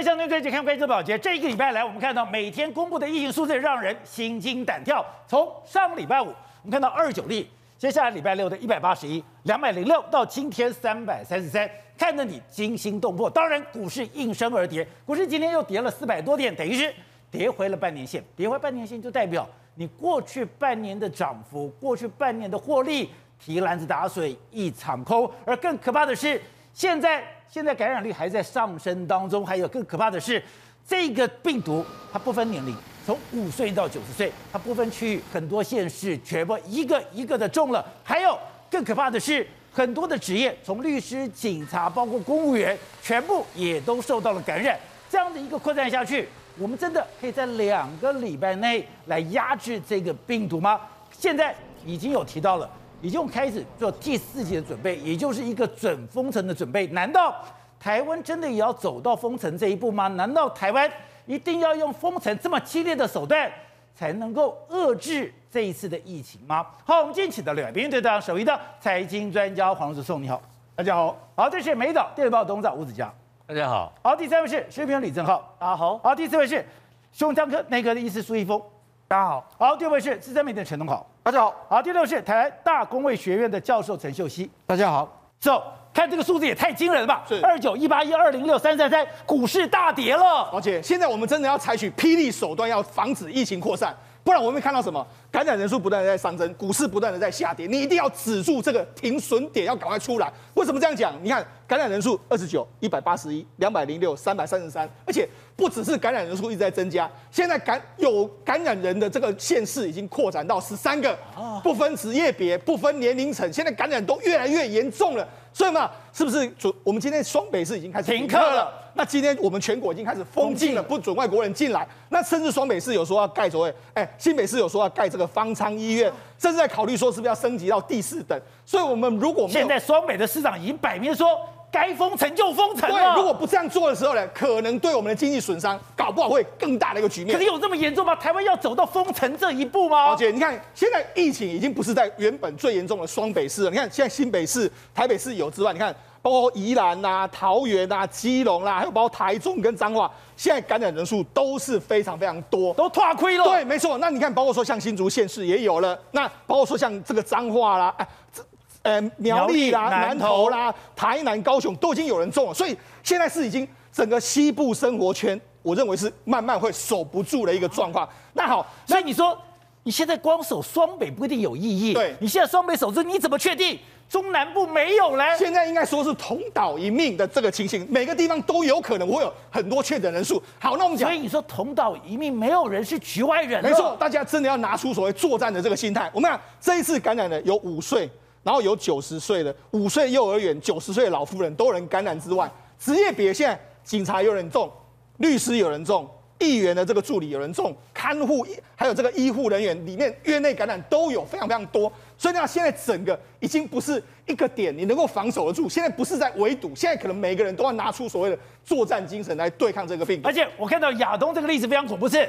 在相对最近看关注保洁，这一个礼拜来，我们看到每天公布的疫情数字让人心惊胆跳。从上个礼拜五，我们看到二十九例，接下来礼拜六的一百八十一、两百零六，到今天三百三十三，看得你惊心动魄。当然，股市应声而跌，股市今天又跌了四百多点，等于是跌回了半年线。跌回半年线就代表你过去半年的涨幅、过去半年的获利，提篮子打水一场空。而更可怕的是，现在。现在感染率还在上升当中，还有更可怕的是，这个病毒它不分年龄，从五岁到九十岁，它不分区域，很多县市全部一个一个的中了。还有更可怕的是，很多的职业，从律师、警察，包括公务员，全部也都受到了感染。这样的一个扩散下去，我们真的可以在两个礼拜内来压制这个病毒吗？现在已经有提到了。已经开始做第四季的准备，也就是一个准封城的准备。难道台湾真的也要走到封城这一步吗？难道台湾一定要用封城这么激烈的手段，才能够遏制这一次的疫情吗？好，我们今天请到两位对谈首位的财经专家黄世聪，你好，大家好。好，这是美岛电子报董事长吴子嘉，大家好。好，第三位是时评李正浩，大家好。好，第四位是胸腔科内科的医师苏一峰。大家好，好，第二位是资深媒体陈东豪，大家好，好，第六是台湾大工卫学院的教授陈秀熙，大家好。走，看这个数字也太惊人了吧？是二九一八一二零六三三三，股市大跌了。而且现在我们真的要采取霹雳手段，要防止疫情扩散。不然我们会看到什么？感染人数不断的在上升，股市不断的在下跌。你一定要止住这个停损点，要赶快出来。为什么这样讲？你看感染人数二十九、一百八十一、两百零六、三百三十三，而且不只是感染人数一直在增加，现在感有感染人的这个县市已经扩展到十三个，不分职业别、不分年龄层，现在感染都越来越严重了。所以嘛，是不是准？我们今天双北市已经开始停课了。那今天我们全国已经开始封禁了，不准外国人进来。那甚至双北市有说要盖所谓，哎，新北市有说要盖这个方舱医院，甚至在考虑说是不是要升级到第四等。所以我们如果现在双北的市长已经摆明说，该封城就封城了。对，如果不这样做的时候呢，可能对我们的经济损伤，搞不好会更大的一个局面。可是有这么严重吗？台湾要走到封城这一步吗？而且你看，现在疫情已经不是在原本最严重的双北市了。你看，现在新北市、台北市有之外，你看，包括宜兰啊、桃园啊、基隆啦、啊，还有包括台中跟彰化，现在感染人数都是非常非常多，都脱亏了。对，没错。那你看，包括说像新竹县市也有了，那包括说像这个彰化啦，哎。呃，苗栗啦、南投啦、台南、高雄都已经有人中了，所以现在是已经整个西部生活圈，我认为是慢慢会守不住的一个状况。那好，所以你说你现在光守双北不一定有意义，对，你现在双北守住，你怎么确定中南部没有呢？现在应该说是同岛一命的这个情形，每个地方都有可能会有很多确诊人数。好，那我们讲，所以你说同岛一命，没有人是局外人，没错，大家真的要拿出所谓作战的这个心态。我们讲这一次感染的有五岁。然后有九十岁的五岁幼儿园，九十岁的老妇人都有人感染之外，职业别现在警察有人中，律师有人中，议员的这个助理有人中，看护还有这个医护人员里面院内感染都有非常非常多，所以呢，现在整个已经不是一个点你能够防守得住，现在不是在围堵，现在可能每个人都要拿出所谓的作战精神来对抗这个病毒。而且我看到亚东这个例子非常恐怖，是。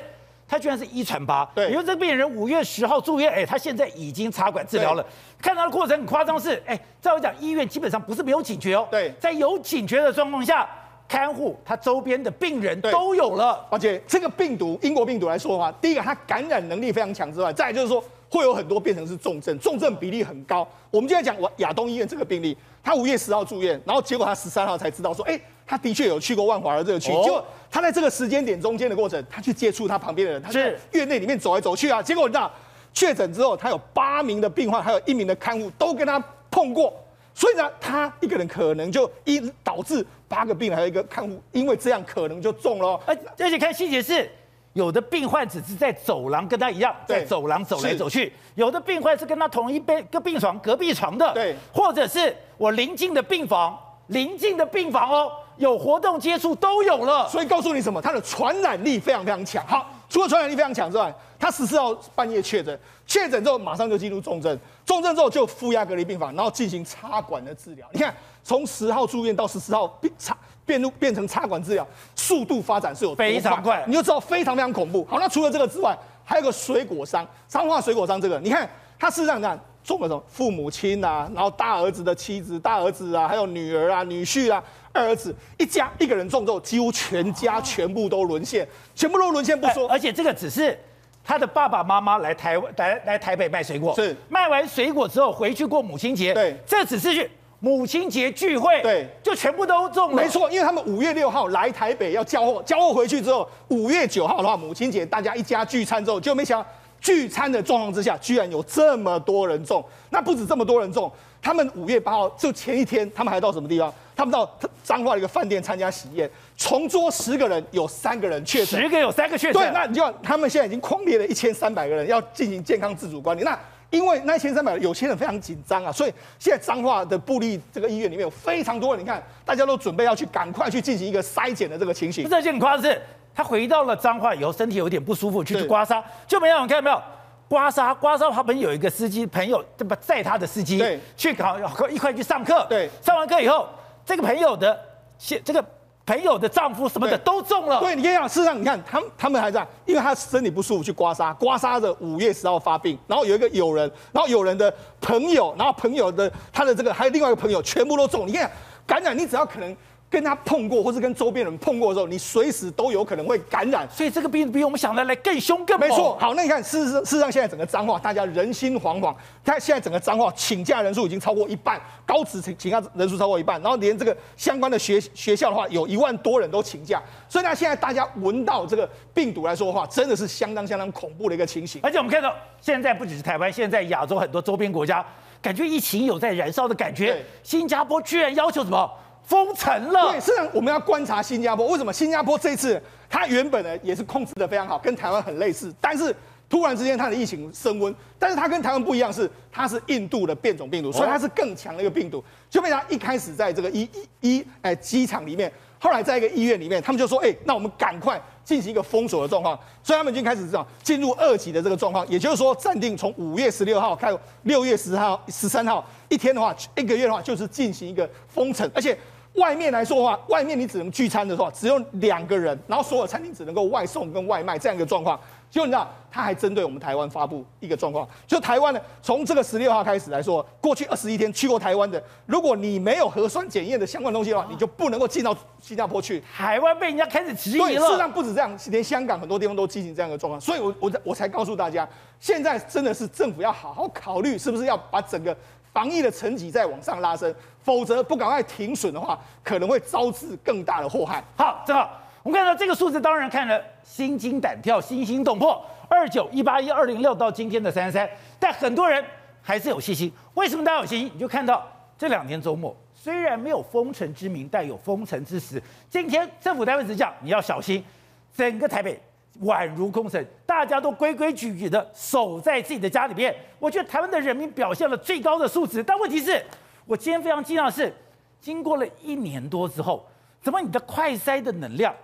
他居然是一传八，对，因为这个病人五月十号住院，哎，他现在已经插管治疗了。看到的过程很夸张，是，哎，在我讲，医院基本上不是没有警觉哦，对，在有警觉的状况下，看护他周边的病人都有了。而且这个病毒，英国病毒来说的话，第一个它感染能力非常强之外，再来就是说会有很多变成是重症，重症比例很高。我们就在讲我亚东医院这个病例，他五月十号住院，然后结果他十三号才知道说，哎。他的确有去过万华的这个区，结果他在这个时间点中间的过程，他去接触他旁边的人，他在院内里面走来走去啊。结果你知道，确诊之后，他有八名的病患，还有一名的看护都跟他碰过，所以呢，他一个人可能就一导致八个病人还有一个看护，因为这样可能就中了。而而且看细节是，有的病患只是在走廊跟他一样，在走廊走来走去，有的病患是跟他同一边个病床隔壁床的，对，或者是我邻近的病房，邻近的病房哦。有活动接触都有了，所以告诉你什么？它的传染力非常非常强。好，除了传染力非常强之外，他十四号半夜确诊，确诊之后马上就进入重症，重症之后就负压隔离病房，然后进行插管的治疗。你看，从十号住院到十四号变插变入变成插管治疗，速度发展是有非常快，你就知道非常非常恐怖。好，那除了这个之外，还有个水果商，彰化水果商这个，你看他事实上讲，中了什么父母亲啊，然后大儿子的妻子、大儿子啊，还有女儿啊、女婿啊、二儿子，一家一个人中之后，几乎全家全部都沦陷，全部都沦陷不说，而且这个只是他的爸爸妈妈来台湾来来台北卖水果，是。卖完水果之后回去过母亲节，对，这只是去母亲节聚会，对，就全部都中了，没错，因为他们五月六号来台北要交货，交货回去之后，五月九号的话，母亲节大家一家聚餐之后，就没想到。聚餐的状况之下，居然有这么多人中。那不止这么多人中，他们五月八号就前一天，他们还到什么地方？他们到彰化一个饭店参加喜宴，同桌十个人有三个人确诊，十个有三个确诊。对，那你就他们现在已经空列了一千三百个人要进行健康自主管理。那因为那一千三百有些人非常紧张啊，所以现在彰化的布立这个医院里面有非常多人，你看大家都准备要去赶快去进行一个筛检的这个情形。这件很夸张是。他回到了彰化以后，身体有点不舒服，去刮痧，就没有，你看到没有？刮痧，刮痧，他们有一个司机朋友，这么载他的司机，对，去搞，一块去上课，对，上完课以后，这个朋友的现，这个朋友的丈夫什么的都中了。对，你看，事实上，你看他们，他们还这样，因为他身体不舒服去刮痧，刮痧的五月十号发病，然后有一个友人，然后友人的朋友，然后朋友的他的这个还有另外一个朋友，全部都中。你看感染，你只要可能。跟他碰过，或是跟周边人碰过的时候，你随时都有可能会感染，所以这个病比，比我们想的来更凶更猛。没错，好，那你看，事实事实上，现在整个脏话，大家人心惶惶。他现在整个脏话请假人数已经超过一半，高职请请假人数超过一半，然后连这个相关的学学校的话，有一万多人都请假。所以呢，现在大家闻到这个病毒来说的话，真的是相当相当恐怖的一个情形。而且我们看到，现在不只是台湾，现在亚洲很多周边国家，感觉疫情有在燃烧的感觉。新加坡居然要求什么？封城了。对，实际上我们要观察新加坡，为什么新加坡这次它原本呢也是控制的非常好，跟台湾很类似，但是突然之间它的疫情升温，但是它跟台湾不一样，是它是印度的变种病毒，所以它是更强的一个病毒，就被它一开始在这个医医医哎机场里面，后来在一个医院里面，他们就说，哎，那我们赶快进行一个封锁的状况，所以他们已经开始这样进入二级的这个状况，也就是说暂定从五月十六号开六月十号十三号一天的话，一个月的话就是进行一个封城，而且。外面来说的话，外面你只能聚餐的话，只有两个人，然后所有餐厅只能够外送跟外卖这样一个状况。结果你知道，他还针对我们台湾发布一个状况，就台湾呢，从这个十六号开始来说，过去二十一天去过台湾的，如果你没有核酸检验的相关东西的话，你就不能够进到新加坡去。台湾被人家开始质疑了。对，事实上不止这样，连香港很多地方都进行这样的状况。所以我我我才告诉大家，现在真的是政府要好好考虑，是不是要把整个。防疫的层级再往上拉升，否则不赶快停损的话，可能会招致更大的祸害。好，正好我们看到这个数字，当然看了心惊胆跳、惊心动魄。二九一八一二零六到今天的三十三，但很多人还是有信心。为什么大家有信心？你就看到这两天周末，虽然没有封城之名，但有封城之实。今天政府单位只讲你要小心，整个台北。宛如空城，大家都规规矩矩的守在自己的家里面。我觉得台湾的人民表现了最高的素质，但问题是，我今天非常惊讶的是，经过了一年多之后，怎么你的快筛的能量？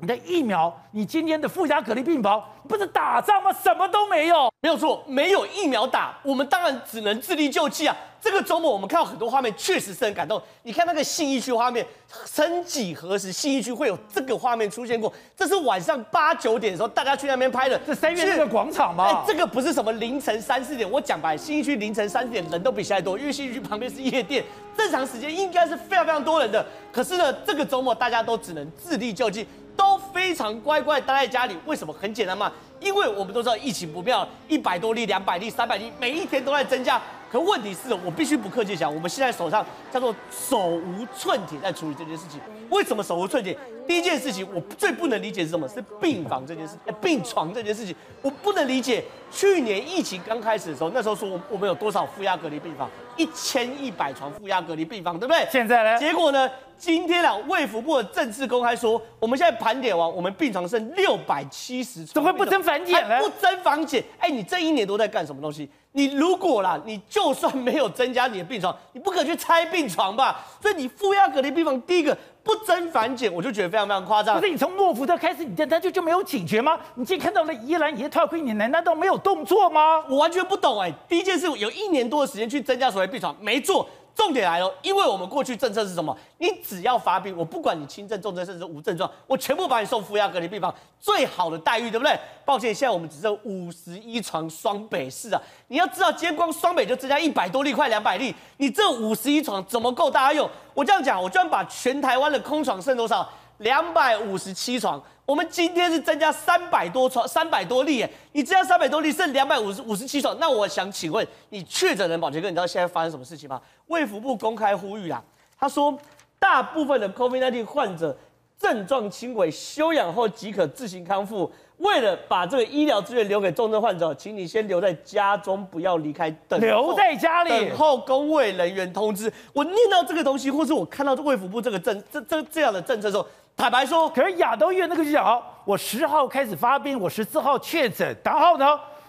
你的疫苗，你今天的附加隔离病房不是打仗吗？什么都没有，没有错，没有疫苗打，我们当然只能自力救济啊。这个周末我们看到很多画面，确实是很感动。你看那个信义区画面，曾几何时信义区会有这个画面出现过？这是晚上八九点的时候，大家去那边拍的。这三月那个广场吗？哎，这个不是什么凌晨三四点，我讲白，信义区凌晨三四点人都比现在多，因为信义区旁边是夜店，正常时间应该是非常非常多人的。可是呢，这个周末大家都只能自力救济。都非常乖乖待在家里，为什么？很简单嘛，因为我们都知道疫情不妙，一百多例、两百例、三百例，每一天都在增加。可问题是，我必须不客气讲，我们现在手上叫做手无寸铁在处理这件事情。为什么手无寸铁？第一件事情，我最不能理解是什么？是病房这件事，病床这件事情，我不能理解。去年疫情刚开始的时候，那时候说我们有多少负压隔离病房？一千一百床负压隔离病房，对不对？现在呢？结果呢？今天啊，卫福部的正式公开说，我们现在盘点完，我们病床剩六百七十床，怎么会不增反减了？不增反减？哎，你这一年都在干什么东西？你如果啦，你就算没有增加你的病床，你不可能去拆病床吧？所以你负压隔离病房第一个不增反减，我就觉得非常非常夸张。可是你从诺福特开始，你他就就没有警觉吗？你今天看到了宜兰也跳亏，你难道没有动作吗？我完全不懂哎。第一件事，有一年多的时间去增加所谓病床，没做。重点来了，因为我们过去政策是什么？你只要发病，我不管你轻症、重症，甚至无症状，我全部把你送负压隔离病房，最好的待遇，对不对？抱歉，现在我们只剩五十一床双北市啊！你要知道，今天光双北就增加一百多例，快两百例，你这五十一床怎么够大家用？我这样讲，我居然把全台湾的空床剩多少？两百五十七床。我们今天是增加三百多床，三百多例，哎，你增加三百多例，剩两百五十五十七床，那我想请问你确诊人，保杰哥，你知道现在发生什么事情吗？卫福部公开呼吁啊，他说，大部分的 COVID-19 患者症状轻微，休养后即可自行康复。为了把这个医疗资源留给重症患者，请你先留在家中，不要离开，等留在家里，等候公卫人员通知。我念到这个东西，或是我看到卫福部这个政这这这样的政策的时候。坦白说，可是亚东医院那个就讲哦，我十号开始发病，我十四号确诊，然后呢，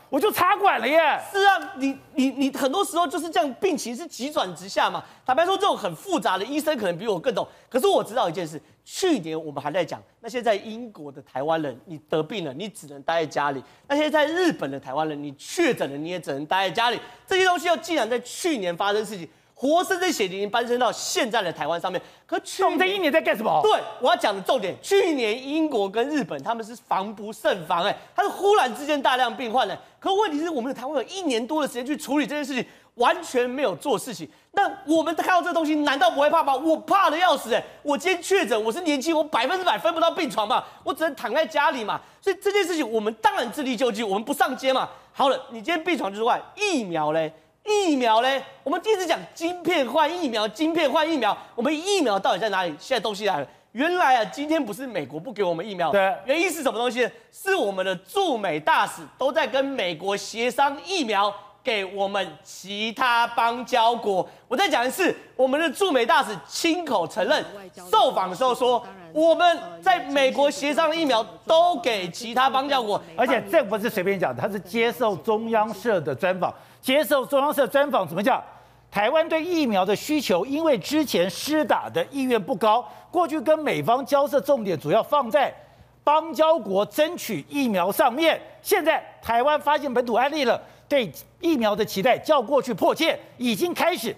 我就插管了耶。是啊，你你你很多时候就是这样，病情是急转直下嘛。坦白说，这种很复杂的医生可能比我更懂。可是我知道一件事，去年我们还在讲那些在英国的台湾人，你得病了，你只能待在家里；那些在日本的台湾人，你确诊了，你也只能待在家里。这些东西要既然在去年发生事情。活生生血淋淋搬升到现在的台湾上面，可去年这一年在干什么？对，我要讲的重点，去年英国跟日本他们是防不胜防，哎，他是忽然之间大量病患，哎，可问题是我们的台湾有一年多的时间去处理这件事情，完全没有做事情。那我们看到这东西，难道不会怕吗？我怕的要死，哎，我今天确诊，我是年轻，我百分之百分不到病床嘛，我只能躺在家里嘛，所以这件事情我们当然自力救济，我们不上街嘛。好了，你今天病床之外，疫苗嘞？疫苗嘞，我们第一次讲晶片换疫苗，晶片换疫苗，我们疫苗到底在哪里？现在东西来了，原来啊，今天不是美国不给我们疫苗，对，原因是什么东西？是我们的驻美大使都在跟美国协商疫苗给我们其他邦交国。我再讲一次，我们的驻美大使亲口承认，受访的时候说，我们在美国协商的疫苗都给其他邦交国，而且这不是随便讲的，他是接受中央社的专访。接受中央社专访，怎么讲？台湾对疫苗的需求，因为之前施打的意愿不高，过去跟美方交涉重点主要放在邦交国争取疫苗上面。现在台湾发现本土案例了，对疫苗的期待较过去迫切，已经开始。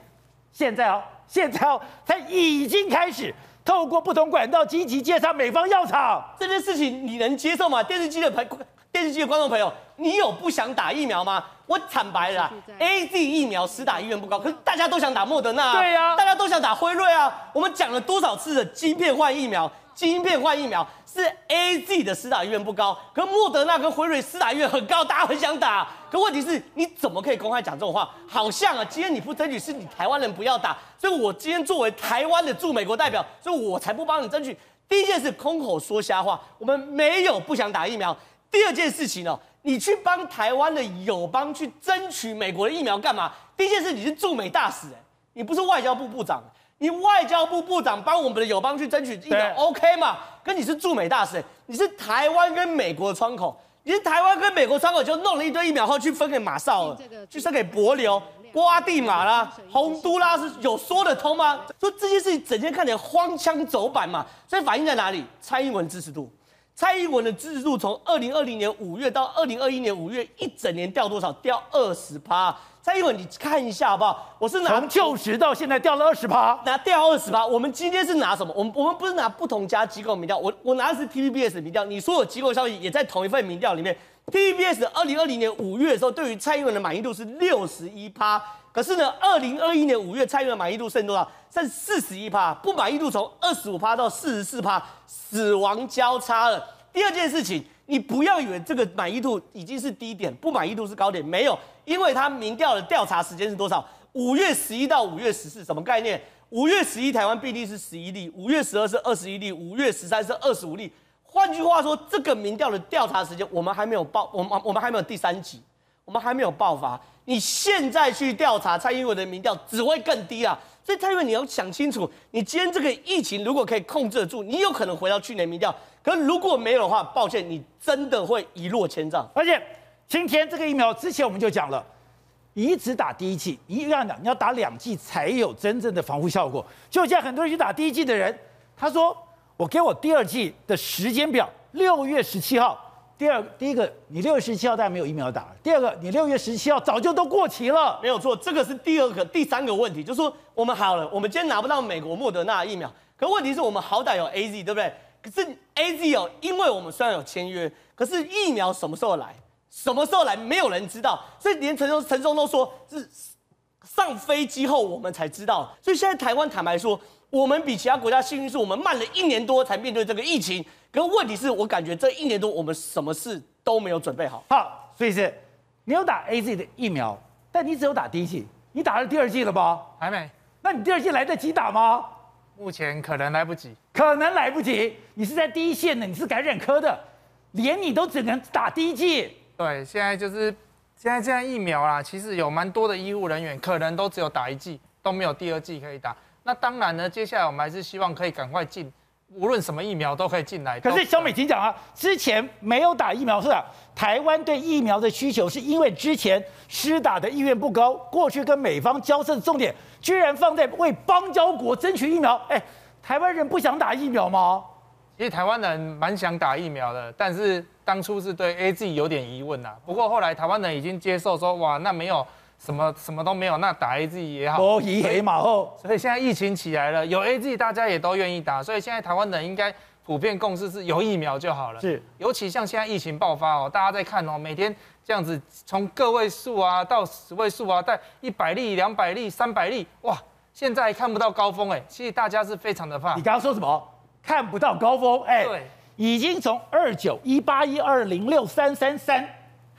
现在哦，现在哦，它已经开始透过不同管道积极介绍美方药厂。这件事情你能接受吗？电视机的朋，电视机的观众朋友，你有不想打疫苗吗？我坦白了，AZ 疫苗施打意愿不高，可是大家都想打莫德纳啊，对呀，大家都想打辉瑞啊。我们讲了多少次的晶片换疫苗，晶片换疫苗是 AZ 的施打意愿不高，可莫德纳跟辉瑞施打意愿很高，大家很想打。可问题是，你怎么可以公开讲这种话？好像啊，今天你不争取是你台湾人不要打，所以我今天作为台湾的驻美国代表，所以我才不帮你争取。第一件事，空口说瞎话，我们没有不想打疫苗。第二件事情呢？你去帮台湾的友邦去争取美国的疫苗干嘛？第一件事，你是驻美大使，哎，你不是外交部部长，你外交部部长帮我们的友邦去争取疫苗，OK 嘛？跟你是驻美大使，你是台湾跟美国的窗口，你是台湾跟美国窗口就弄了一堆疫苗后去分给马绍尔，去分给帛琉、瓜地马拉、洪都拉斯，有说得通吗？所以这些事情整天看起来荒腔走板嘛，所以反映在哪里？蔡英文支持度。蔡英文的支持度从二零二零年五月到二零二一年五月，一整年掉多少？掉二十趴。蔡英文，你看一下好不好？我是拿从旧时到现在掉了二十趴，拿掉二十趴。我们今天是拿什么？我们我们不是拿不同家机构民调，我我拿的是 TVBS 民调。你所有机构消息也在同一份民调里面。TVBS 二零二零年五月的时候，对于蔡英文的满意度是六十一趴。可是呢，二零二一年五月，蔡英文满意度剩多少？剩四十一趴，不满意度从二十五趴到四十四趴，死亡交叉了。第二件事情，你不要以为这个满意度已经是低点，不满意度是高点，没有，因为它民调的调查时间是多少？五月十一到五月十四，什么概念？五月十一台湾病例是十一例，五月十二是二十一例，五月十三是二十五例。换句话说，这个民调的调查时间，我们还没有爆，我们我们还没有第三级，我们还没有爆发。你现在去调查蔡英文的民调，只会更低啊！所以蔡英文你要想清楚，你今天这个疫情如果可以控制得住，你有可能回到去年民调；可如果没有的话，抱歉，你真的会一落千丈。而且今天这个疫苗之前我们就讲了，一直打第一剂，一样讲你要打两剂才有真正的防护效果。就现在很多人去打第一剂的人，他说我给我第二剂的时间表，六月十七号第二，第一个，你六月十七号大家没有疫苗打；第二个，你六月十七号早就都过期了。没有错，这个是第二个、第三个问题，就是说我们好了，我们今天拿不到美国莫德纳疫苗，可问题是我们好歹有 AZ，对不对？可是 AZ 哦，因为我们虽然有签约，可是疫苗什么时候来，什么时候来，没有人知道，所以连陈忠陈忠都说是上飞机后我们才知道。所以现在台湾坦白说，我们比其他国家幸运是我们慢了一年多才面对这个疫情。可问题是我感觉这一年多我们什么事都没有准备好。好，所以是，你有打 AZ 的疫苗，但你只有打第一剂，你打了第二剂了吗？还没。那你第二剂来得及打吗？目前可能来不及。可能来不及。你是在第一线的，你是感染科的，连你都只能打第一剂。对，现在就是现在现在疫苗啦，其实有蛮多的医护人员可能都只有打一剂，都没有第二剂可以打。那当然呢，接下来我们还是希望可以赶快进。无论什么疫苗都可以进来。可是小美琴讲啊，之前没有打疫苗是啊？台湾对疫苗的需求是因为之前施打的意愿不高，过去跟美方交涉的重点居然放在为邦交国争取疫苗。哎，台湾人不想打疫苗吗？其实台湾人蛮想打疫苗的，但是当初是对 AZ 有点疑问呐。不过后来台湾人已经接受说，哇，那没有。什么什么都没有，那打 A Z 也好，多以黑马后，所以现在疫情起来了，有 A Z 大家也都愿意打，所以现在台湾人应该普遍共识是有疫苗就好了。是，尤其像现在疫情爆发哦，大家在看哦，每天这样子从个位数啊到十位数啊，在一百例、两百例、三百例，哇，现在看不到高峰哎，其实大家是非常的怕。你刚刚说什么？看不到高峰哎？对，已经从二九一八一二零六三三三。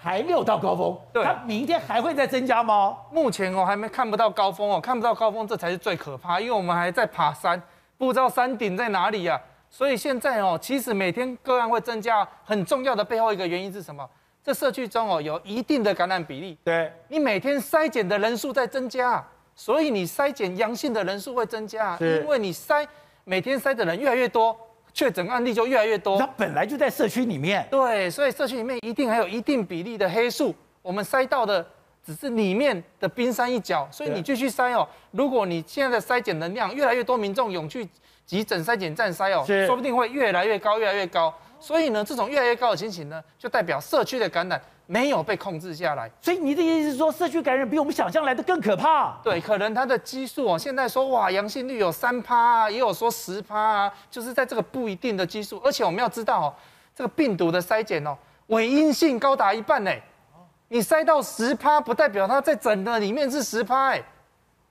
还没有到高峰，对，它明天还会再增加吗？目前哦，还没看不到高峰哦，看不到高峰，这才是最可怕，因为我们还在爬山，不知道山顶在哪里呀。所以现在哦，其实每天个案会增加，很重要的背后一个原因是什么？这社区中哦，有一定的感染比例，对，你每天筛检的人数在增加，所以你筛检阳性的人数会增加，因为你筛每天筛的人越来越多。确诊案例就越来越多，它本来就在社区里面。对，所以社区里面一定还有一定比例的黑数，我们筛到的只是里面的冰山一角，所以你继续筛哦。如果你现在的筛检能量越来越多，民众涌去急诊筛检站筛哦，说不定会越来越高，越来越高。所以呢，这种越来越高的情形呢，就代表社区的感染没有被控制下来。所以你的意思是说，社区感染比我们想象来的更可怕？对，可能它的基数哦，现在说哇，阳性率有三趴啊，也有说十趴啊，就是在这个不一定的基数。而且我们要知道哦，这个病毒的筛检哦，伪阴性高达一半呢。你筛到十趴，不代表它在整个里面是十趴哎。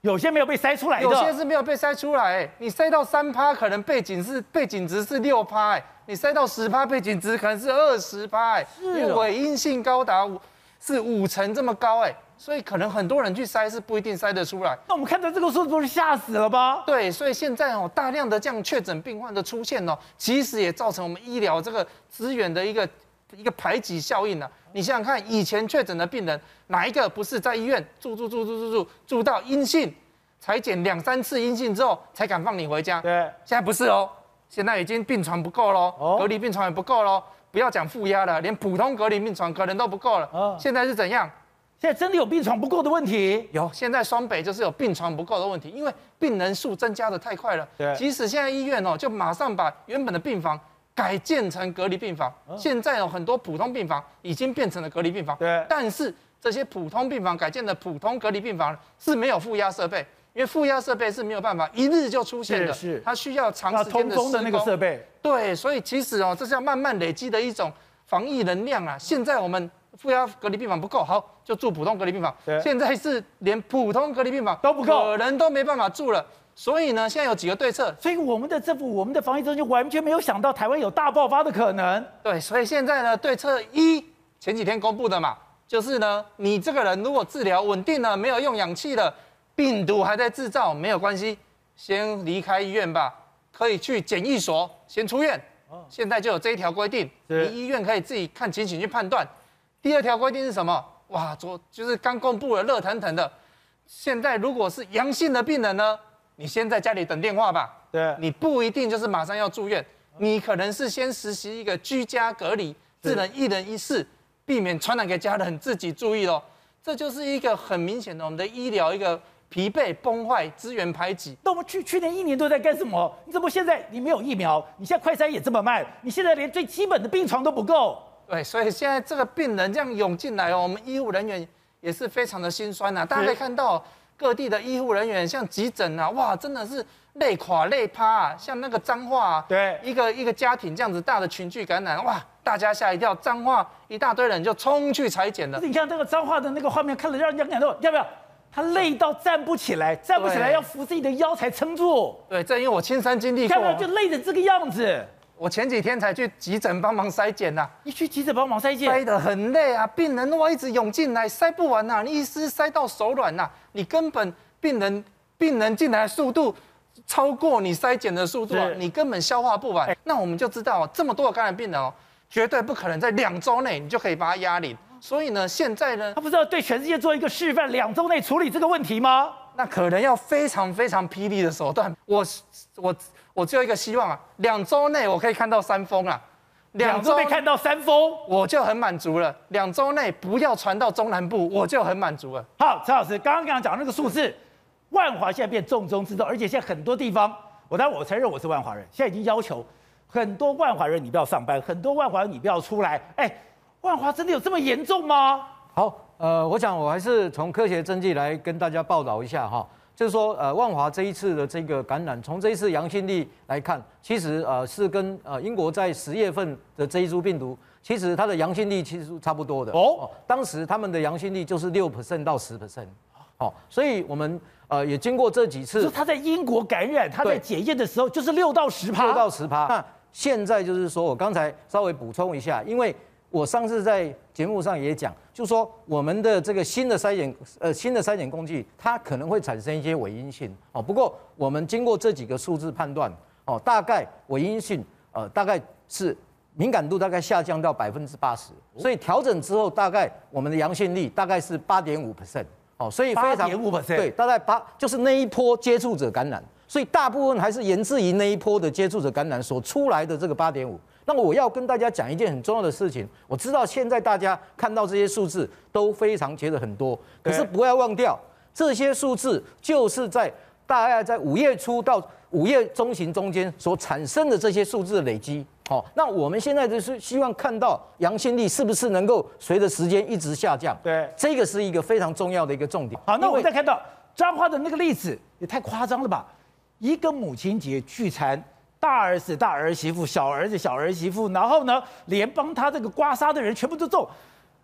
有些没有被筛出来的，有些是没有被筛出来。你筛到三趴，可能背景是背景值是六趴，哎，你筛到十趴，背景值可能是二十趴，哎，因为伪阴性高达五是五成这么高，哎，所以可能很多人去筛是不一定筛得出来。那我们看到这个数字不是吓死了吗？对，所以现在哦，大量的这样确诊病患的出现哦，其实也造成我们医疗这个资源的一个一个排挤效应呢。你想想看，以前确诊的病人，哪一个不是在医院住住住住住住住到阴性，裁剪两三次阴性之后才敢放你回家？对，现在不是哦，现在已经病床不够喽，哦、隔离病床也不够喽，不要讲负压了，连普通隔离病床可能都不够了。哦、现在是怎样？现在真的有病床不够的问题？有，现在双北就是有病床不够的问题，因为病人数增加的太快了。对，即使现在医院哦，就马上把原本的病房。改建成隔离病房，现在有很多普通病房已经变成了隔离病房。对，但是这些普通病房改建的普通隔离病房是没有负压设备，因为负压设备是没有办法一日就出现的，是，它需要长时间的通风的那个设备。对，所以其实哦，这是要慢慢累积的一种防疫能量啊。现在我们负压隔离病房不够，好，就住普通隔离病房。对，现在是连普通隔离病房都不够，可能都没办法住了。所以呢，现在有几个对策。所以我们的政府，我们的防疫中心完全没有想到台湾有大爆发的可能。对，所以现在呢，对策一前几天公布的嘛，就是呢，你这个人如果治疗稳定了，没有用氧气了，病毒还在制造，没有关系，先离开医院吧，可以去检疫所先出院。哦，现在就有这一条规定，你医院可以自己看情形去判断。第二条规定是什么？哇，昨就是刚公布了，热腾腾的。现在如果是阳性的病人呢？你先在家里等电话吧。对，你不一定就是马上要住院，你可能是先实习一个居家隔离，只能一人一室，避免传染给家人，自己注意喽。这就是一个很明显的我们的医疗一个疲惫、崩坏、资源排挤。那我们去去年一年都在干什么？你怎么现在你没有疫苗？你现在快筛也这么慢？你现在连最基本的病床都不够？对，所以现在这个病人这样涌进来哦，我们医务人员也是非常的心酸呐、啊。大家可以看到各地的医护人员，像急诊啊，哇，真的是累垮累趴啊。像那个脏话、啊，对，一个一个家庭这样子大的群聚感染，哇，大家吓一跳，脏话一大堆人就冲去裁剪了。你看这个脏话的那个画面，看了让人家感动，要不要？他累到站不起来，站不起来要扶自己的腰才撑住。对，这因为我亲身经历过，看到就累成这个样子。我前几天才去急诊帮忙筛检呐，你去急诊帮忙筛检，筛得很累啊，病人哇一直涌进来，筛不完呐、啊，你医师筛到手软呐、啊，你根本病人病人进来的速度超过你筛检的速度啊，你根本消化不完。那我们就知道这么多的感染病人哦，绝对不可能在两周内你就可以把它压零。所以呢，现在呢，他不是要对全世界做一个示范，两周内处理这个问题吗？那可能要非常非常霹雳的手段。我我我只有一个希望啊，两周内我可以看到山峰啊，两周内看到三峰，我就很满足了。两周内不要传到中南部，我就很满足了。好，陈老师刚刚刚讲那个数字，万华现在变重中之重，而且现在很多地方，我当然我承认我是万华人，现在已经要求很多万华人你不要上班，很多万华人你不要出来，哎。万华真的有这么严重吗？好，呃，我想我还是从科学证据来跟大家报道一下哈，就是说，呃，万华这一次的这个感染，从这一次阳性率来看，其实呃是跟呃英国在十月份的这一株病毒，其实它的阳性率其实是差不多的哦。当时他们的阳性率就是六 percent 到十 percent，好，所以我们呃也经过这几次，他在英国感染，他在检验的时候就是六到十趴，六到十趴。那现在就是说我刚才稍微补充一下，因为。我上次在节目上也讲，就是说我们的这个新的筛检，呃，新的筛检工具，它可能会产生一些伪阴性哦。不过我们经过这几个数字判断，哦，大概伪阴性，呃，大概是敏感度大概下降到百分之八十，所以调整之后，大概我们的阳性率大概是八点五 percent，哦，所以非常八点五对，大概八就是那一波接触者感染，所以大部分还是源自于那一波的接触者感染所出来的这个八点五。那我要跟大家讲一件很重要的事情。我知道现在大家看到这些数字都非常觉得很多，可是不要忘掉，这些数字就是在大概在五月初到五月中旬中间所产生的这些数字的累积。好，那我们现在就是希望看到阳性率是不是能够随着时间一直下降。对，这个是一个非常重要的一个重点。好，那我们再看到彰化的那个例子也太夸张了吧？一个母亲节聚餐。大儿子、大儿媳妇、小儿子、小儿媳妇，然后呢，连帮他这个刮痧的人全部都中，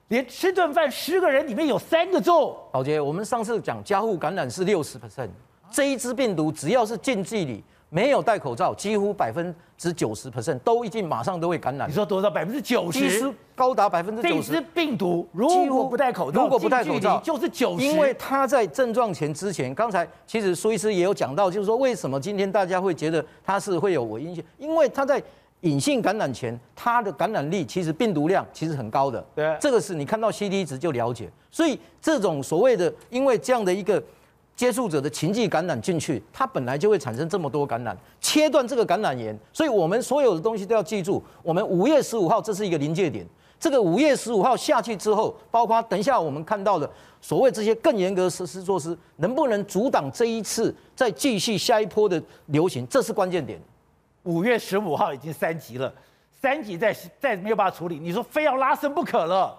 连吃顿饭十个人里面有三个中。老杰，我们上次讲加护感染是六十 percent，这一支病毒只要是近距离。没有戴口罩，几乎百分之九十 percent 都已经马上都会感染。你说多少？百分之九十？高达百分之九十。病毒如果不戴口罩，如果不戴口罩就是九十。因为它在症状前之前，刚才其实苏医师也有讲到，就是说为什么今天大家会觉得它是会有伪阴性？因为它在隐性感染前，它的感染力其实病毒量其实很高的。对，这个是你看到 C D 值就了解。所以这种所谓的，因为这样的一个。接触者的情绪感染进去，它本来就会产生这么多感染，切断这个感染源，所以我们所有的东西都要记住。我们五月十五号这是一个临界点，这个五月十五号下去之后，包括等一下我们看到的所谓这些更严格的实施措施，能不能阻挡这一次再继续下一波的流行，这是关键点。五月十五号已经三级了，三级再再没有办法处理，你说非要拉升不可了。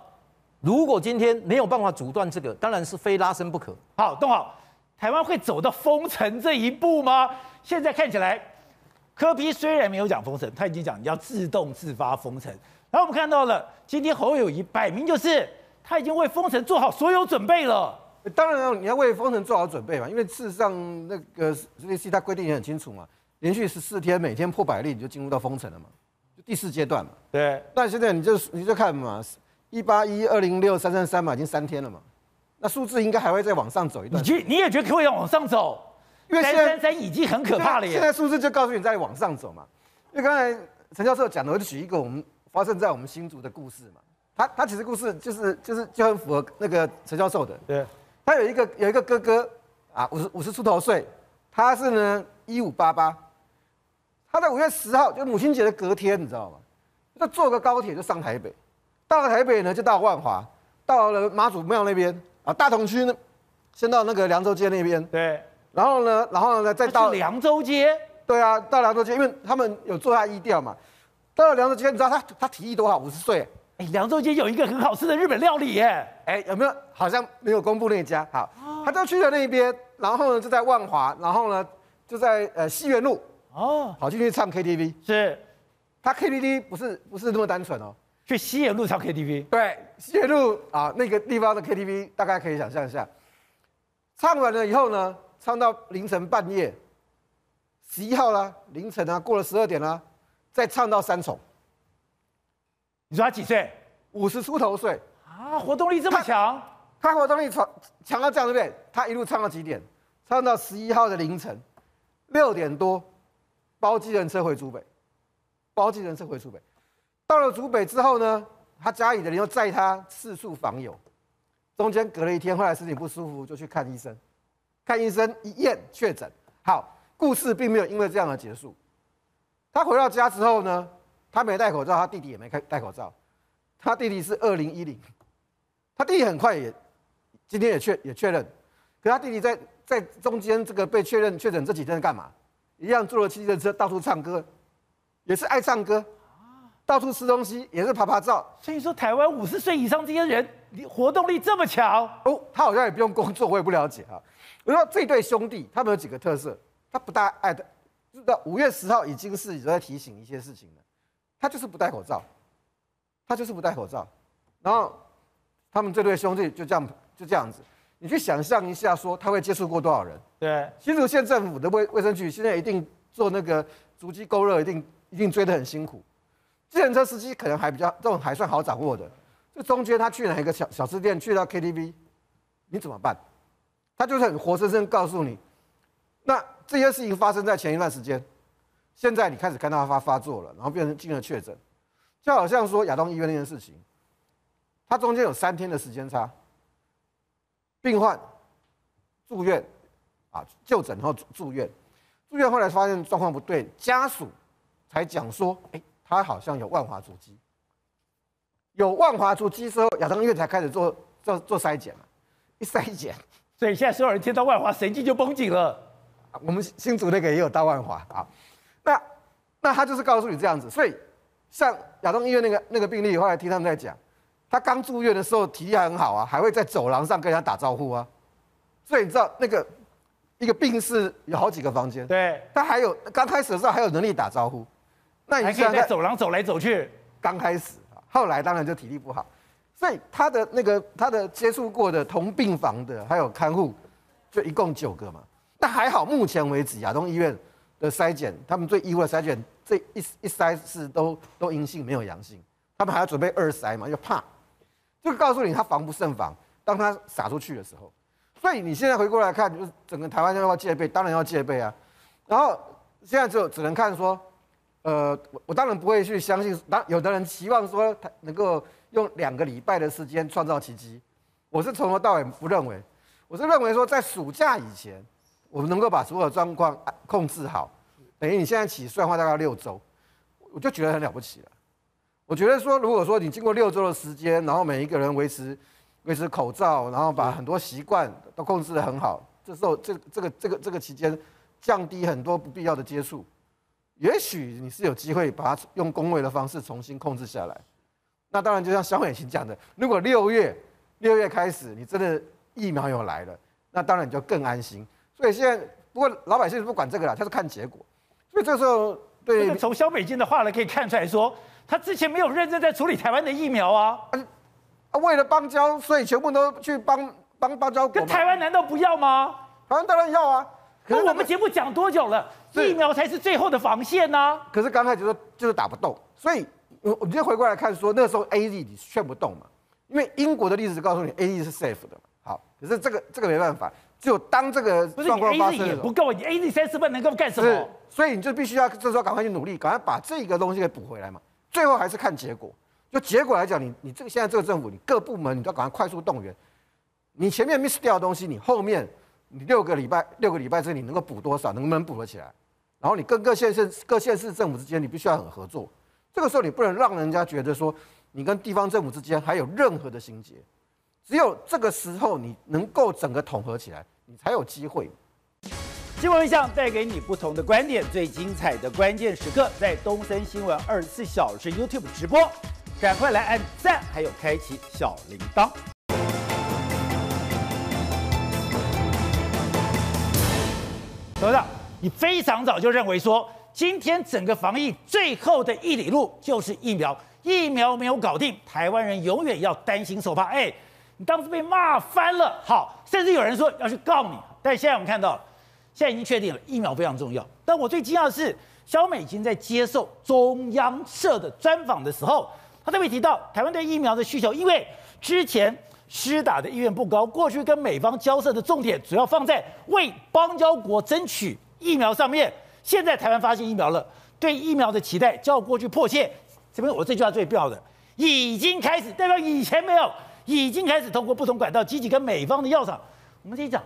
如果今天没有办法阻断这个，当然是非拉升不可。好，东豪。台湾会走到封城这一步吗？现在看起来，柯 P 虽然没有讲封城，他已经讲你要自动自发封城。然后我们看到了，今天侯友谊摆明就是他已经为封城做好所有准备了。当然了你要为封城做好准备嘛，因为事实上那个 CDC 它规定也很清楚嘛，连续十四天每天破百例你就进入到封城了嘛，就第四阶段嘛。对。那现在你就你就看嘛，一八一二零六三三三嘛，已经三天了嘛。那数字应该还会再往上走一段。你觉你也觉得会要往上走？因为三三三已经很可怕了耶。现在数字就告诉你在往上走嘛。因为刚才陈教授讲的，我就举一个我们发生在我们新竹的故事嘛。他他其实故事就是就是就很符合那个陈教授的。对。他有一个有一个哥哥啊，五十五十出头岁，他是呢一五八八。他在五月十号就母亲节的隔天，你知道吗？他坐个高铁就上台北，到了台北呢就到万华，到了妈祖庙那边。啊，大同区呢，先到那个凉州街那边，对，然后呢，然后呢，再到凉州街，对啊，到凉州街，因为他们有做下疫调嘛。到了凉州街，你知道他他体力多好，五十岁，哎，凉州街有一个很好吃的日本料理耶。哎，有没有？好像没有公布那家。好，他就去了那边，然后呢就在万华，然后呢就在呃西园路哦，跑进去唱 KTV。是，他 KTV 不是不是那么单纯哦，去西园路唱 KTV。对，西园路啊那个地方的 KTV，大概可以想象一下。唱完了以后呢，唱到凌晨半夜，十一号啦，凌晨啊，过了十二点啦，再唱到三重。你说他几岁？五十出头岁啊，活动力这么强？他活动力强强到这样对不对？他一路唱到几点？唱到十一号的凌晨六点多，包机人车回竹北，包机人车回竹北。到了竹北之后呢，他家里的人又载他四处访友。中间隔了一天，后来身体不舒服就去看医生，看医生一验确诊。好，故事并没有因为这样而结束。他回到家之后呢，他没戴口罩，他弟弟也没开戴口罩。他弟弟是二零一零，他弟弟很快也今天也确也确认。可他弟弟在在中间这个被确认确诊这几天干嘛？一样坐了汽车到处唱歌，也是爱唱歌。到处吃东西也是趴趴照，所以说台湾五十岁以上这些人活动力这么强哦，他好像也不用工作，我也不了解啊。我说这对兄弟他们有几个特色，他不大爱的，知道五月十号已经是在提醒一些事情了，他就是不戴口罩，他就是不戴口罩，然后他们这对兄弟就这样就这样子，你去想象一下，说他会接触过多少人？对，新竹县政府的卫卫生局现在一定做那个足迹勾勒，一定一定追得很辛苦。自行车司机可能还比较这种还算好掌握的，这中间他去哪一个小小吃店，去到 KTV，你怎么办？他就是很活生生告诉你，那这些事情发生在前一段时间，现在你开始看到他发发作了，然后变成进了确诊，就好像说亚东医院那件事情，他中间有三天的时间差，病患住院啊就诊后住院，住院后来发现状况不对，家属才讲说，哎。他好像有万华足迹，有万华足迹之后，亚东医院才开始做做做筛检嘛，一筛检，所以现在所有人听到万华神经就绷紧了。我们新竹那个也有到万华啊，那那他就是告诉你这样子，所以像亚东医院那个那个病例，后来听他们在讲，他刚住院的时候体力还很好啊，还会在走廊上跟人家打招呼啊，所以你知道那个一个病室有好几个房间，对，他还有刚开始的时候还有能力打招呼。那你还可以在走廊走来走去。刚开始，后来当然就体力不好，所以他的那个他的接触过的同病房的还有看护，就一共九个嘛。但还好，目前为止亚东医院的筛检，他们最义务的筛检，这一一筛是都都阴性，没有阳性。他们还要准备二筛嘛，又怕，就告诉你他防不胜防。当他撒出去的时候，所以你现在回过来看，就是整个台湾要不要戒备？当然要戒备啊。然后现在就只能看说。呃，我我当然不会去相信，当有的人期望说他能够用两个礼拜的时间创造奇迹，我是从头到尾不认为，我是认为说在暑假以前，我们能够把所有状况控制好，等于你现在起算的话大概六周，我就觉得很了不起了。我觉得说，如果说你经过六周的时间，然后每一个人维持维持口罩，然后把很多习惯都控制得很好，这时候这这个这个这个期间降低很多不必要的接触。也许你是有机会把它用公卫的方式重新控制下来。那当然，就像萧美琴讲的，如果六月六月开始你真的疫苗有来了，那当然你就更安心。所以现在，不过老百姓是不管这个了，他是看结果。所以这时候，对，从萧美琴的话呢，可以看出来说，他之前没有认真在处理台湾的疫苗啊。啊，为了邦交，所以全部都去帮帮邦交国。跟台湾难道不要吗？台湾当然要啊。可是我们节目讲多久了？疫苗才是最后的防线呢、啊。可是刚开始说就是打不动，所以我我们就回过来看说，那时候 A Z 你劝不动嘛，因为英国的例子告诉你 A Z 是 safe 的。好，可是这个这个没办法，只有当这个状况发生的时候，不够，你 A Z 三十万能够干什么？所以你就必须要这时候赶快去努力，赶快把这个东西给补回来嘛。最后还是看结果，就结果来讲，你你这个现在这个政府，你各部门你都要赶快快速动员，你前面 miss 掉的东西，你后面。你六个礼拜，六个礼拜之内你能够补多少？能不能补得起来？然后你跟各县市、各县市政府之间，你必须要很合作。这个时候你不能让人家觉得说你跟地方政府之间还有任何的心结。只有这个时候你能够整个统合起来，你才有机会。新闻一向带给你不同的观点，最精彩的关键时刻在东森新闻二十四小时 YouTube 直播。赶快来按赞，还有开启小铃铛。董事长，你非常早就认为说，今天整个防疫最后的一里路就是疫苗，疫苗没有搞定，台湾人永远要担心受怕。哎，你当时被骂翻了，好，甚至有人说要去告你。但现在我们看到，现在已经确定了疫苗非常重要。但我最惊讶的是，萧美琴在接受中央社的专访的时候，他特别提到台湾对疫苗的需求，因为之前。施打的意愿不高，过去跟美方交涉的重点主要放在为邦交国争取疫苗上面。现在台湾发现疫苗了，对疫苗的期待较过去迫切。这边我这句话最妙的，已经开始代表以前没有，已经开始通过不同管道积极跟美方的药厂。我们自己讲，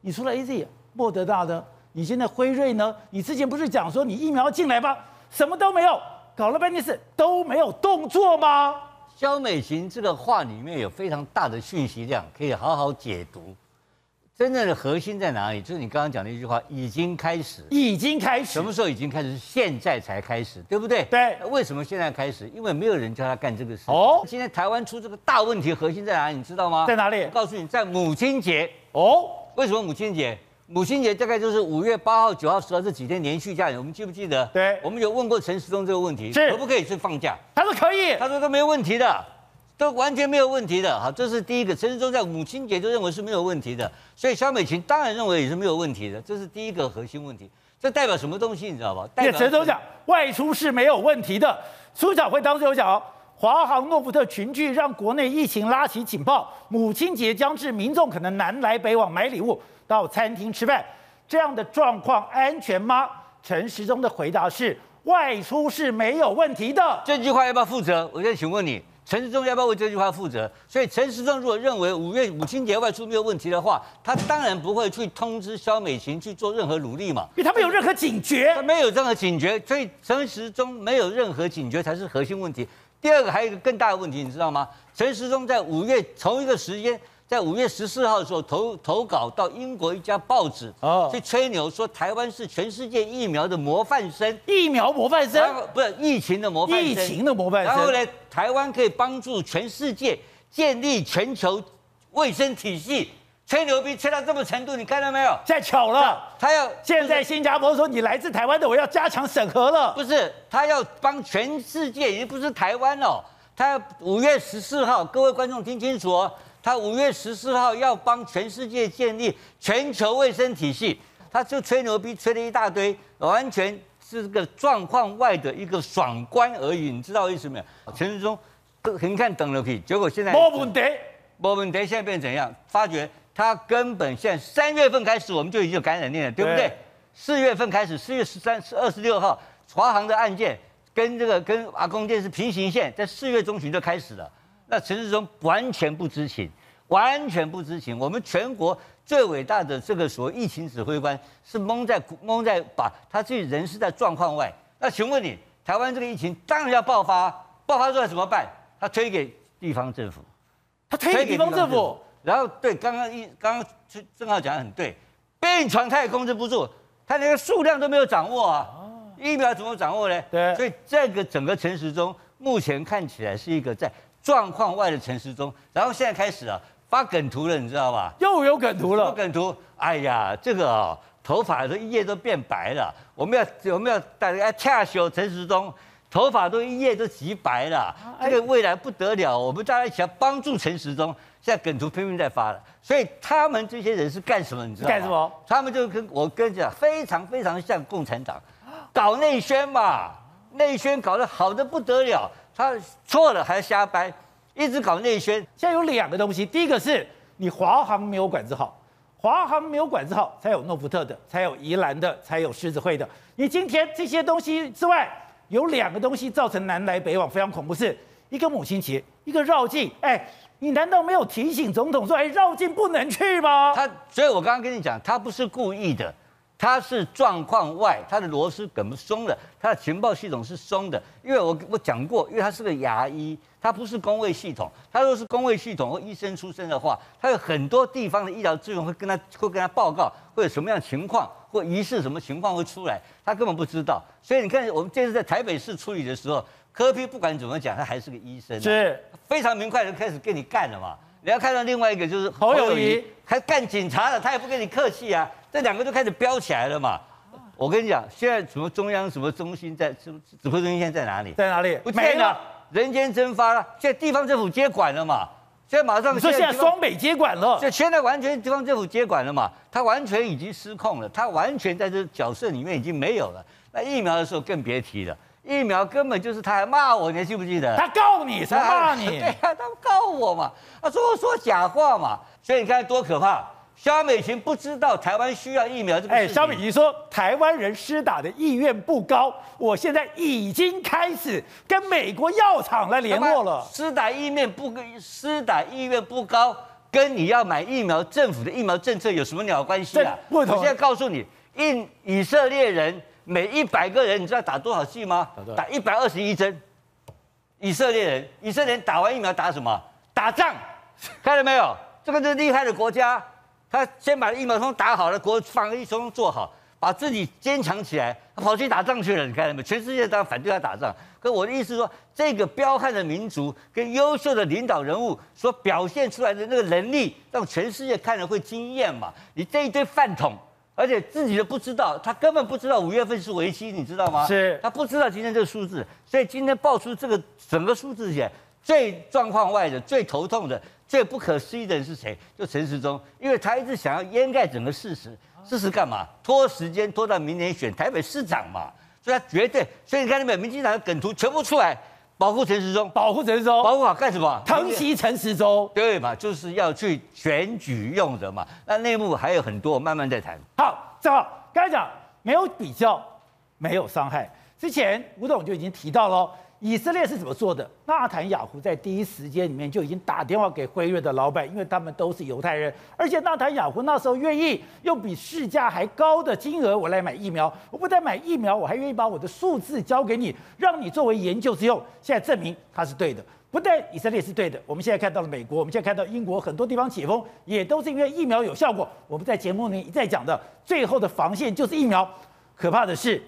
你除了 AZ、莫德纳呢，你现在辉瑞呢？你之前不是讲说你疫苗进来吗？什么都没有，搞了半天是都没有动作吗？萧美琴这个话里面有非常大的讯息量，可以好好解读。真正的核心在哪里？就是你刚刚讲的一句话，已经开始，已经开始。什么时候已经开始？是现在才开始，对不对？对。为什么现在开始？因为没有人叫他干这个事。哦。今天台湾出这个大问题，核心在哪里？你知道吗？在哪里？我告诉你，在母亲节。哦。为什么母亲节？母亲节大概就是五月八号、九号、十号这几天连续假日，我们记不记得？对，我们有问过陈时中这个问题，是可不可以去放假？他说可以，他说都没有问题的，都完全没有问题的。好，这是第一个。陈时中在母亲节就认为是没有问题的，所以萧美琴当然认为也是没有问题的，这是第一个核心问题。这代表什么东西？你知道吧？代表陈时中讲外出是没有问题的。苏巧慧当时有讲哦，华航诺福特群聚让国内疫情拉起警报，母亲节将至，民众可能南来北往买礼物，到餐厅吃饭。这样的状况安全吗？陈时中的回答是：外出是没有问题的。这句话要不要负责？我现在请问你，陈时中要不要为这句话负责？所以陈时中如果认为五月母亲节外出没有问题的话，他当然不会去通知肖美琴去做任何努力嘛，因为他没有任何警觉，他没有任何警觉，所以陈时中没有任何警觉才是核心问题。第二个还有一个更大的问题，你知道吗？陈时中在五月同一个时间。在五月十四号的时候投投稿到英国一家报纸，哦，去吹牛说台湾是全世界疫苗的模范生，疫苗模范生，不是疫情的模范生，疫情的模范生。然后呢，台湾可以帮助全世界建立全球卫生体系，吹牛逼吹到这么程度，你看到没有？太巧了，他要现在新加坡说你来自台湾的，我要加强审核了。不是，他要帮全世界，已经不是台湾哦，他要五月十四号，各位观众听清楚哦。他五月十四号要帮全世界建立全球卫生体系，他就吹牛逼吹了一大堆，完全是个状况外的一个爽官而已，你知道为什么没有？陈时中都很看等了屁，结果现在没问题，没问题，现在变成怎样？发觉他根本现在三月份开始我们就已经有感染链了，对不对？四月份开始，四月十三、二十六号，华航的案件跟这个跟阿公店是平行线，在四月中旬就开始了。那陈世忠完全不知情，完全不知情。我们全国最伟大的这个所谓疫情指挥官是蒙在蒙在把他自己人是在状况外。那请问你，台湾这个疫情当然要爆发，爆发出来怎么办？他推给地方政府，他推给地方政府。然后对，刚刚一刚刚正好讲得很对，病床他也控制不住，他连个数量都没有掌握啊。疫苗怎么掌握呢？对。所以这个整个陈时中目前看起来是一个在。状况外的陈时中，然后现在开始啊发梗图了，你知道吧？又有梗图了。有梗图，哎呀，这个哦，头发都一夜都变白了。我们要我们要大家恰修陈时中，头发都一夜都极白了。这个未来不得了，我们大家一起来帮助陈时中。现在梗图拼命在发了，所以他们这些人是干什么？你知道吗？干什么？他们就跟我跟你讲，非常非常像共产党，搞内宣嘛，内宣搞得好的不得了。他错了还瞎掰，一直搞内宣。现在有两个东西，第一个是你华航没有管制好，华航没有管制好，才有诺福特的，才有宜兰的，才有狮子会的。你今天这些东西之外，有两个东西造成南来北往非常恐怖，是一个母亲节，一个绕境。哎，你难道没有提醒总统说，哎，绕境不能去吗？他，所以我刚刚跟你讲，他不是故意的。他是状况外，他的螺丝根本松了，他的情报系统是松的。因为我我讲过，因为他是个牙医，他不是公卫系统。他若是公卫系统或医生出身的话，他有很多地方的医疗资源会跟他会跟他报告，会有什么样情况或疑似什么情况会出来，他根本不知道。所以你看，我们这次在台北市处理的时候，柯 P 不管怎么讲，他还是个医生，啊，是非常明快的开始跟你干了嘛。你要看到另外一个就是侯友谊，还干警察的，他也不跟你客气啊。这两个就开始飙起来了嘛。我跟你讲，现在什么中央什么中心在指指挥中心现在在哪里？在哪里？不见了，人间蒸发了。现在地方政府接管了嘛。现在马上你说现在双北接管了，这现在完全地方政府接管了嘛。他完全已经失控了，他完全在这角色里面已经没有了。那疫苗的时候更别提了。疫苗根本就是他还骂我，你还记不记得？他告你，他骂你？对啊，他告我嘛，他说我说假话嘛，所以你看多可怕。肖美琴不知道台湾需要疫苗这个事。哎，萧美琴说台湾人施打的意愿不高，我现在已经开始跟美国药厂来联络了。施打意愿不施打意愿不高，跟你要买疫苗，政府的疫苗政策有什么鸟关系啊？我现在告诉你，印以色列人。每一百个人，你知道打多少剂吗？打一百二十一针。以色列人，以色列人打完疫苗打什么？打仗，看到没有？这个是厉害的国家，他先把疫苗通打好了，国防疫通做好，把自己坚强起来，他跑去打仗去了。你看到没有？全世界当然反对他打仗。可我的意思是说，这个彪悍的民族跟优秀的领导人物所表现出来的那个能力，让全世界看了会惊艳嘛？你这一堆饭桶。而且自己都不知道，他根本不知道五月份是为期，你知道吗？是，他不知道今天这个数字，所以今天爆出这个整个数字前，最状况外的、最头痛的、最不可思议的人是谁？就陈时中，因为他一直想要掩盖整个事实，事实干嘛？拖时间拖到明年选台北市长嘛，所以他绝对，所以你看那边民进党的梗图全部出来。保护陈时中，保护陈时中，保护好干什么？疼惜陈时中，对嘛？就是要去选举用的嘛。那内幕还有很多，慢慢再谈。好，正好刚才讲没有比较，没有伤害。之前吴董就已经提到了。以色列是怎么做的？纳坦雅胡在第一时间里面就已经打电话给辉瑞的老板，因为他们都是犹太人，而且纳坦雅胡那时候愿意用比市价还高的金额我来买疫苗。我不但买疫苗，我还愿意把我的数字交给你，让你作为研究之用。现在证明他是对的，不但以色列是对的，我们现在看到了美国，我们现在看到英国很多地方解封，也都是因为疫苗有效果。我们在节目里一再讲的，最后的防线就是疫苗。可怕的是，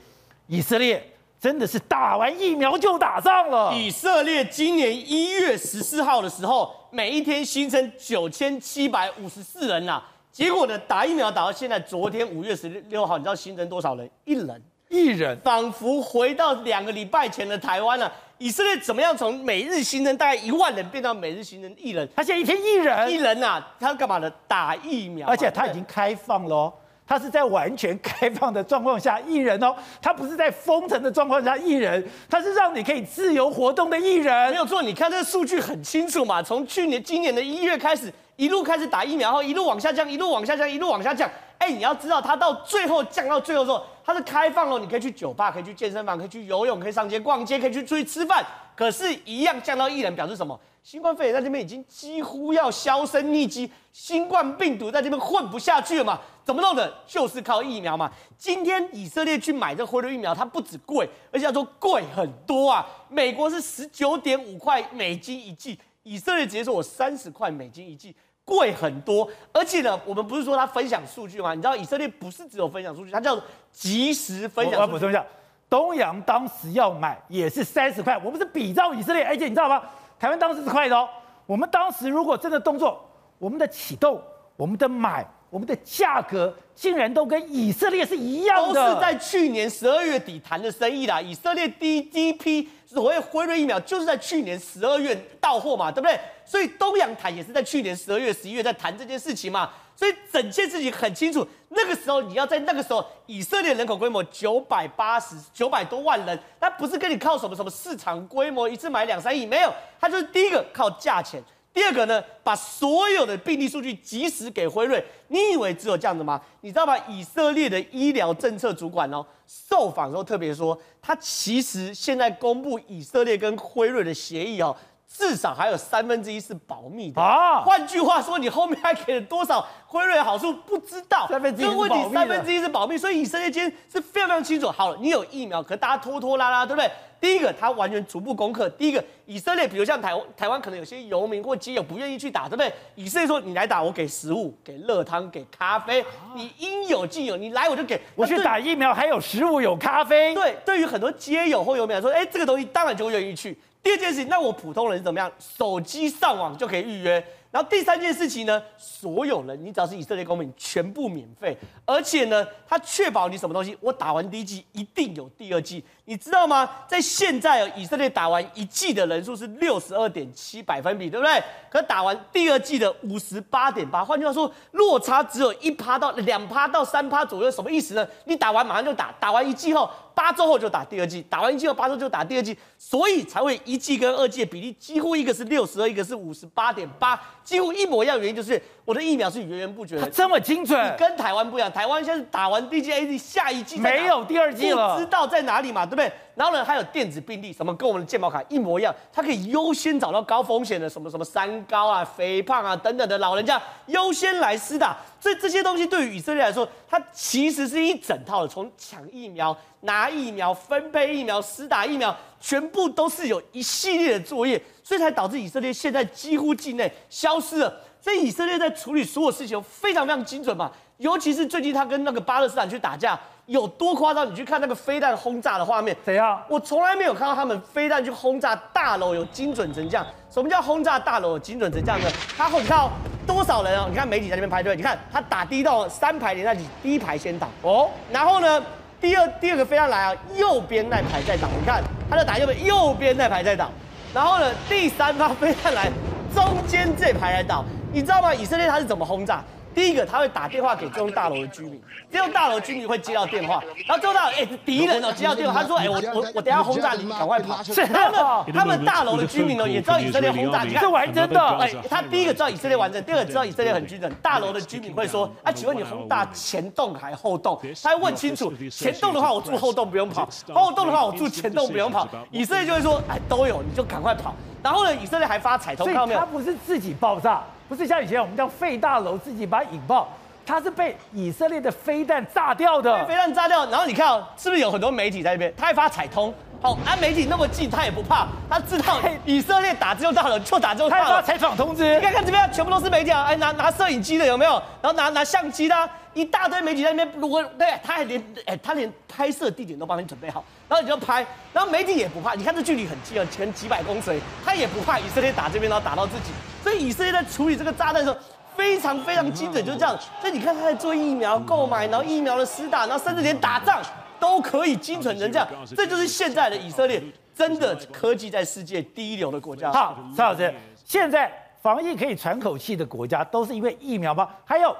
以色列。真的是打完疫苗就打仗了。以色列今年一月十四号的时候，每一天新增九千七百五十四人呐、啊。结果呢，打疫苗打到现在，昨天五月十六号，你知道新增多少人？一人，一人，仿佛回到两个礼拜前的台湾了、啊。以色列怎么样从每日新增大概一万人变到每日新增一人？他现在一天一人，一人呐、啊，他干嘛呢？打疫苗，而且他已经开放了。他是在完全开放的状况下艺人哦，他不是在封城的状况下艺人，他是让你可以自由活动的艺人。没有错，你看这个数据很清楚嘛，从去年今年的一月开始，一路开始打疫苗然后，一路往下降，一路往下降，一路往下降。哎，你要知道，它到最后降到最后之后，它是开放了，你可以去酒吧，可以去健身房，可以去游泳，可以上街逛街，可以去出去吃饭。可是，一样降到一人，表示什么？新冠肺炎在这边已经几乎要销声匿迹，新冠病毒在这边混不下去了嘛？怎么弄的？就是靠疫苗嘛。今天以色列去买这辉瑞疫苗，它不止贵，而且要说贵很多啊。美国是十九点五块美金一剂，以色列直接说我三十块美金一剂，贵很多。而且呢，我们不是说他分享数据吗？你知道以色列不是只有分享数据，它叫做即时分享数据。我补充一下，东阳当时要买也是三十块，我们是比照以色列，而且你知道吗？台湾当时是快的哦，我们当时如果真的动作，我们的启动，我们的买，我们的价格，竟然都跟以色列是一样的。都是在去年十二月底谈的生意啦。以色列第一批所谓辉瑞疫苗，就是在去年十二月到货嘛，对不对？所以东洋台也是在去年十二月、十一月在谈这件事情嘛。所以整件事情很清楚，那个时候你要在那个时候，以色列人口规模九百八十九百多万人，他不是跟你靠什么什么市场规模一次买两三亿，没有，他就是第一个靠价钱，第二个呢，把所有的病例数据及时给辉瑞。你以为只有这样子吗？你知道吗？以色列的医疗政策主管哦，受访的时候特别说，他其实现在公布以色列跟辉瑞的协议哦。至少还有三分之一是保密的啊换句话说，你后面还给了多少辉瑞的好处不知道。三分之一保密三分之一是保密，所以以色列今天是非常非常清楚。好了，你有疫苗，可大家拖拖拉拉，对不对？第一个，他完全逐步攻克。第一个，以色列，比如像台湾，台湾可能有些游民或基友不愿意去打，对不对？以色列说你来打，我给食物、给热汤、给咖啡，你应有尽有，你来我就给。我去打疫苗，还有食物，有咖啡。对，对于很多街友或游民来说，哎，这个东西当然就愿意去。第二件事情，那我普通人是怎么样？手机上网就可以预约。然后第三件事情呢，所有人，你只要是以色列公民，全部免费。而且呢，他确保你什么东西？我打完第一剂，一定有第二剂。你知道吗？在现在，以色列打完一剂的人数是六十二点七百分比，对不对？可打完第二剂的五十八点八，换句话说，落差只有一趴到两趴到三趴左右，什么意思呢？你打完马上就打，打完一剂后，八周后就打第二剂，打完一剂后八周就打第二剂，所以才会一剂跟二剂的比例几乎一个是六十二，一个是五十八点八，几乎一模一样。原因就是我的疫苗是源源不绝的，它这么精准你，跟台湾不一样，台湾现在是打完第一剂 A D，下一季没有第二季了不知道在哪里嘛，对不对？然后呢，还有电子病历，什么跟我们的健保卡一模一样，它可以优先找到高风险的什么什么三高啊、肥胖啊等等的老人家优先来施打。所以这些东西对于以色列来说，它其实是一整套的，从抢疫苗、拿疫苗、分配疫苗、施打疫苗，全部都是有一系列的作业，所以才导致以色列现在几乎境内消失了。所以以色列在处理所有事情非常非常精准嘛，尤其是最近他跟那个巴勒斯坦去打架有多夸张，你去看那个飞弹轰炸的画面，怎样？我从来没有看到他们飞弹去轰炸大楼有精准成这样。什么叫轰炸大楼有精准成这样呢？他你看、哦、多少人哦？你看媒体在那边排队，你看他打第一道三排连在一起，第一排先倒哦，然后呢，第二第二个飞弹来啊，右边那排再倒，你看他在打右边，右边那排再倒，然后呢，第三发飞弹来，中间这排来倒。你知道吗？以色列他是怎么轰炸？第一个，他会打电话给这栋大楼的居民，这栋大楼居民会接到电话，然后这栋大楼哎敌人哦接到电话，他说哎我我我等下轰炸你，赶快跑。是他们他们大楼的居民呢也知道以色列轰炸，你看这玩真的。哎，他第一个知道以色列完整，第二个知道以色列很精准。大楼的居民会说啊，请问你轰炸前栋还后栋？他会问清楚，前栋的话我住后栋不用跑，后栋的话我住前栋不用跑。以色列就会说哎都有，你就赶快跑。然后呢，以色列还发彩通，所以看到没有？他不是自己爆炸，不是像以前我们叫废大楼自己把它引爆，它是被以色列的飞弹炸掉的。被飞弹炸掉，然后你看哦，是不是有很多媒体在那边？他还发彩通，好，安，媒体那么近，他也不怕，他知道以色列打这栋大楼就打就到了。采访通知，你看看这边全部都是媒体啊，哎，拿拿摄影机的有没有？然后拿拿相机的、啊，一大堆媒体在那边。如果对，他还连哎，他连拍摄地点都帮你准备好。然后你就拍，然后媒体也不怕，你看这距离很近啊，前几百公尺，他也不怕以色列打这边，然后打到自己。所以以色列在处理这个炸弹的时候，非常非常精准，就是这样。所以你看他在做疫苗购买，然后疫苗的施打，然后甚至连打仗都可以精准成这样。这就是现在的以色列，真的科技在世界第一流的国家。好，蔡老师，现在防疫可以喘口气的国家，都是因为疫苗吗？还有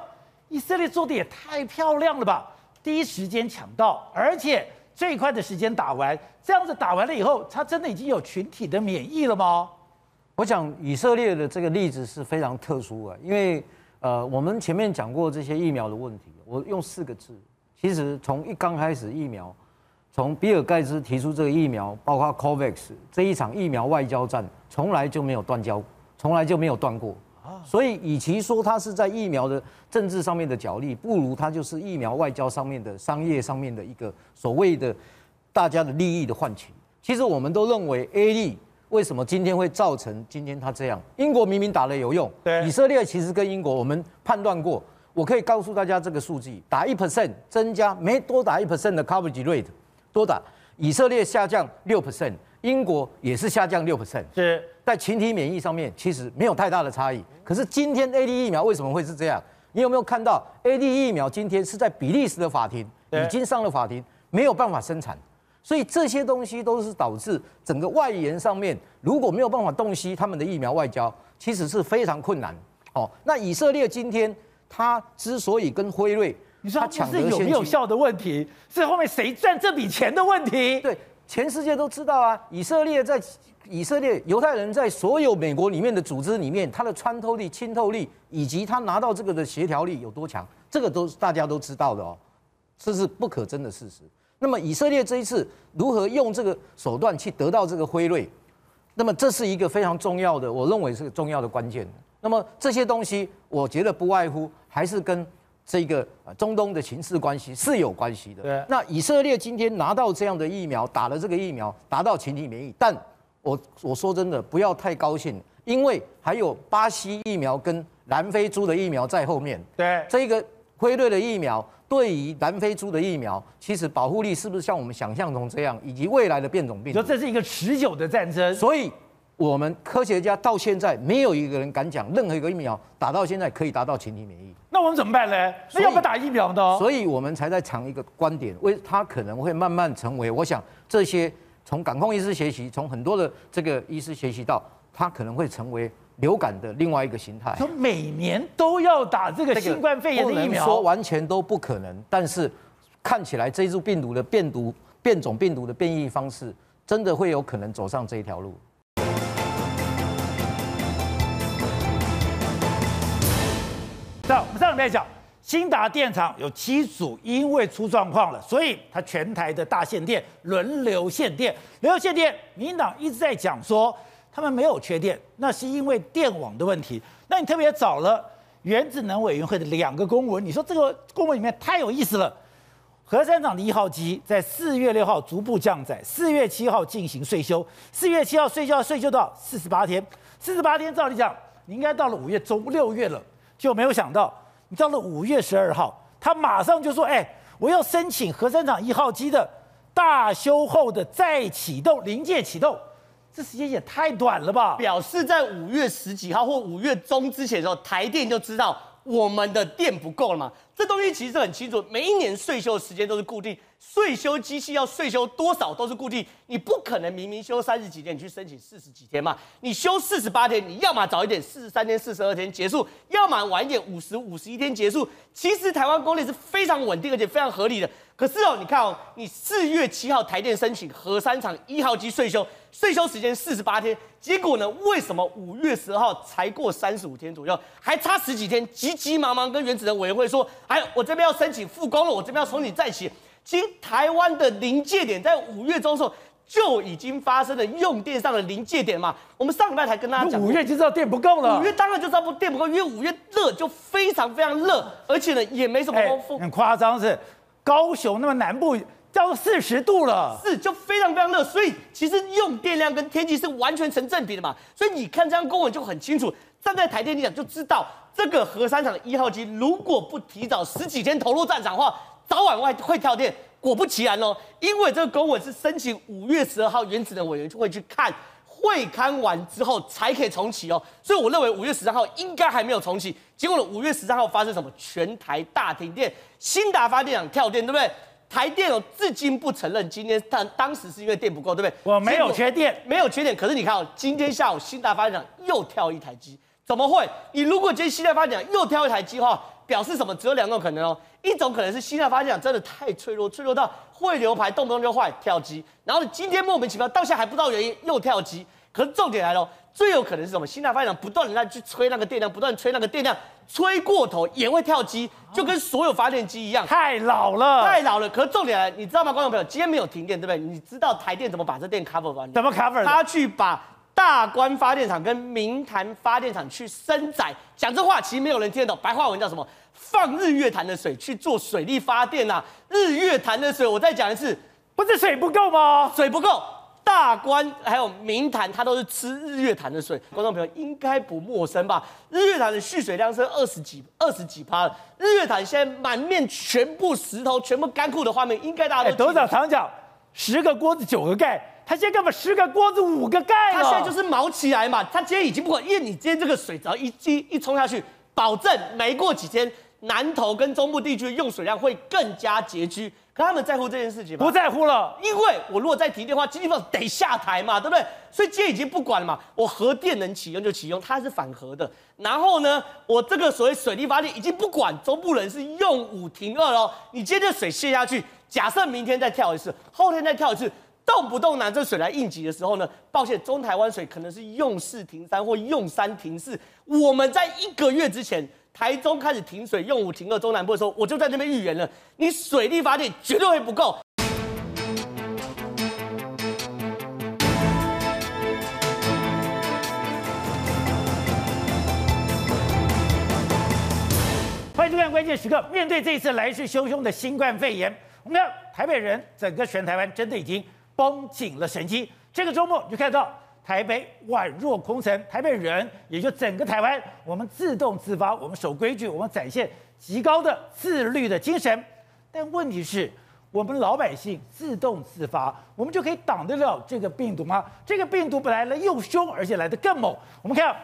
以色列做的也太漂亮了吧，第一时间抢到，而且。最快的时间打完，这样子打完了以后，他真的已经有群体的免疫了吗？我想以色列的这个例子是非常特殊啊，因为呃，我们前面讲过这些疫苗的问题，我用四个字，其实从一刚开始疫苗，从比尔盖茨提出这个疫苗，包括 COVAX 这一场疫苗外交战，从来就没有断交，从来就没有断过。所以，与其说它是在疫苗的政治上面的角力，不如它就是疫苗外交上面的商业上面的一个所谓的大家的利益的换取。其实我们都认为 A 利为什么今天会造成今天它这样？英国明明打了有用，对，以色列其实跟英国我们判断过，我可以告诉大家这个数据：打一 percent 增加，没多打一 percent 的 coverage rate，多打，以色列下降六 percent，英国也是下降六 percent，是。在群体免疫上面，其实没有太大的差异。可是今天 A D 疫苗为什么会是这样？你有没有看到 A D 疫苗今天是在比利时的法庭已经上了法庭，没有办法生产。所以这些东西都是导致整个外延上面如果没有办法洞悉他们的疫苗外交，其实是非常困难。哦，那以色列今天他之所以跟辉瑞，你说他抢的有没有效的问题，是后面谁赚这笔钱的问题？对，全世界都知道啊，以色列在。以色列犹太人在所有美国里面的组织里面，他的穿透力、浸透力，以及他拿到这个的协调力有多强，这个都是大家都知道的哦，这是不可争的事实。那么以色列这一次如何用这个手段去得到这个辉瑞？那么这是一个非常重要的，我认为是个重要的关键。那么这些东西，我觉得不外乎还是跟这个中东的情势关系是有关系的。对。那以色列今天拿到这样的疫苗，打了这个疫苗，达到群体免疫，但我我说真的，不要太高兴，因为还有巴西疫苗跟南非猪的疫苗在后面。对。这个辉瑞的疫苗对于南非猪的疫苗，其实保护力是不是像我们想象中这样？以及未来的变种病毒，说这是一个持久的战争，所以。我们科学家到现在没有一个人敢讲任何一个疫苗打到现在可以达到群体免疫。那我们怎么办呢？那要不要打疫苗呢？所以我们才在讲一个观点，为它可能会慢慢成为。我想这些从感控医师学习，从很多的这个医师学习到，它可能会成为流感的另外一个形态。说每年都要打这个新冠肺炎的疫苗，说完全都不可能。但是看起来这一株病毒的变毒变种病毒的变异方式，真的会有可能走上这一条路。那我们上礼拜讲，兴达电厂有七组因为出状况了，所以它全台的大限电轮流限电。轮流限电，民进党一直在讲说他们没有缺电，那是因为电网的问题。那你特别找了原子能委员会的两个公文，你说这个公文里面太有意思了。核三厂的一号机在四月六号逐步降载，四月七号进行岁修，四月七号岁修要岁修到四十八天，四十八天照理讲，你应该到了五月中六月了。就没有想到，你到了五月十二号，他马上就说：“哎，我要申请核三厂一号机的大修后的再启动，临界启动，这时间也太短了吧？”表示在五月十几号或五月中之前的时候，台电就知道我们的电不够了嘛。这东西其实很清楚，每一年税休的时间都是固定。税休机器要税休多少都是固定，你不可能明明休三十几天，你去申请四十几天嘛？你休四十八天，你要么早一点四十三天、四十二天结束，要么晚一点五十五十一天结束。其实台湾供电是非常稳定而且非常合理的。可是哦，你看哦，你四月七号台电申请核三厂一号机税休，岁修时间四十八天，结果呢，为什么五月十二号才过三十五天左右，还差十几天，急急忙忙跟原子能委员会说，哎，我这边要申请复工了，我这边要重新再起。其实台湾的临界点在五月中的时候就已经发生了用电上的临界点嘛。我们上礼拜才跟大家讲，五月就知道电不够了。五月当然就知道不电不够，因为五月热就非常非常热，而且呢也没什么风。很夸张是，高雄那么南部到四十度了，是就非常非常热，所以其实用电量跟天气是完全成正比的嘛。所以你看这样公文就很清楚，站在台电立场就知道，这个核三厂的一号机如果不提早十几天投入战场的话。早晚会会跳电，果不其然哦，因为这个公文是申请五月十二号原子能委员会去看，会勘完之后才可以重启哦，所以我认为五月十三号应该还没有重启。结果呢，五月十三号发生什么？全台大停电，兴达发电厂跳电，对不对？台电哦，至今不承认今天但当时是因为电不够，对不对？我没有缺电，没有缺电。可是你看哦，今天下午新大发电厂又跳一台机，怎么会？你如果今天新大发电厂又跳一台机的话，表示什么？只有两种可能哦。一种可能是新大发电厂真的太脆弱，脆弱到会流牌动不动就坏跳机，然后今天莫名其妙到现在还不知道原因又跳机。可是重点来了，最有可能是什么？新大发电厂不断的在去吹那个电量，不断吹那个电量，吹过头也会跳机，就跟所有发电机一样。太老了，太老了。可是重点来，你知道吗，观众朋友？今天没有停电，对不对？你知道台电怎么把这电 cover 完？怎么 cover？他去把大关发电厂跟明潭发电厂去升载。讲这话其实没有人听得懂，白话文叫什么？放日月潭的水去做水力发电呐、啊！日月潭的水，我再讲一次，不是水不够吗？水不够，大关还有明潭，它都是吃日月潭的水。观众朋友应该不陌生吧？日月潭的蓄水量是二十几、二十几趴了。日月潭现在满面全部石头、全部干枯的画面，应该大家都。董事长常讲，十个锅子九个盖，他现在干嘛十个锅子五个盖？他现在就是毛起来嘛。他今天已经不管，因为你今天这个水只要一一一冲下去。保证没过几天，南投跟中部地区的用水量会更加拮据。可他们在乎这件事情吗？不在乎了，因为我如果再停电的话，经济部得下台嘛，对不对？所以今天已经不管了嘛，我核电能启用就启用，它是反核的。然后呢，我这个所谓水力发电已经不管，中部人是用五停二喽。你接着水泄下去，假设明天再跳一次，后天再跳一次。动不动拿这水来应急的时候呢，抱歉，中台湾水可能是用四停三或用三停四。我们在一个月之前，台中开始停水，用武停了中南部的时候，我就在那边预言了，你水力发电绝对会不够。欢迎收看《关键时刻》，面对这一次来势汹汹的新冠肺炎，我们看台北人整个全台湾真的已经绷紧了神经。这个周末就看到台北宛若空城，台北人也就整个台湾，我们自动自发，我们守规矩，我们展现极高的自律的精神。但问题是，我们老百姓自动自发，我们就可以挡得了这个病毒吗？这个病毒本来来又凶，而且来得更猛。我们看。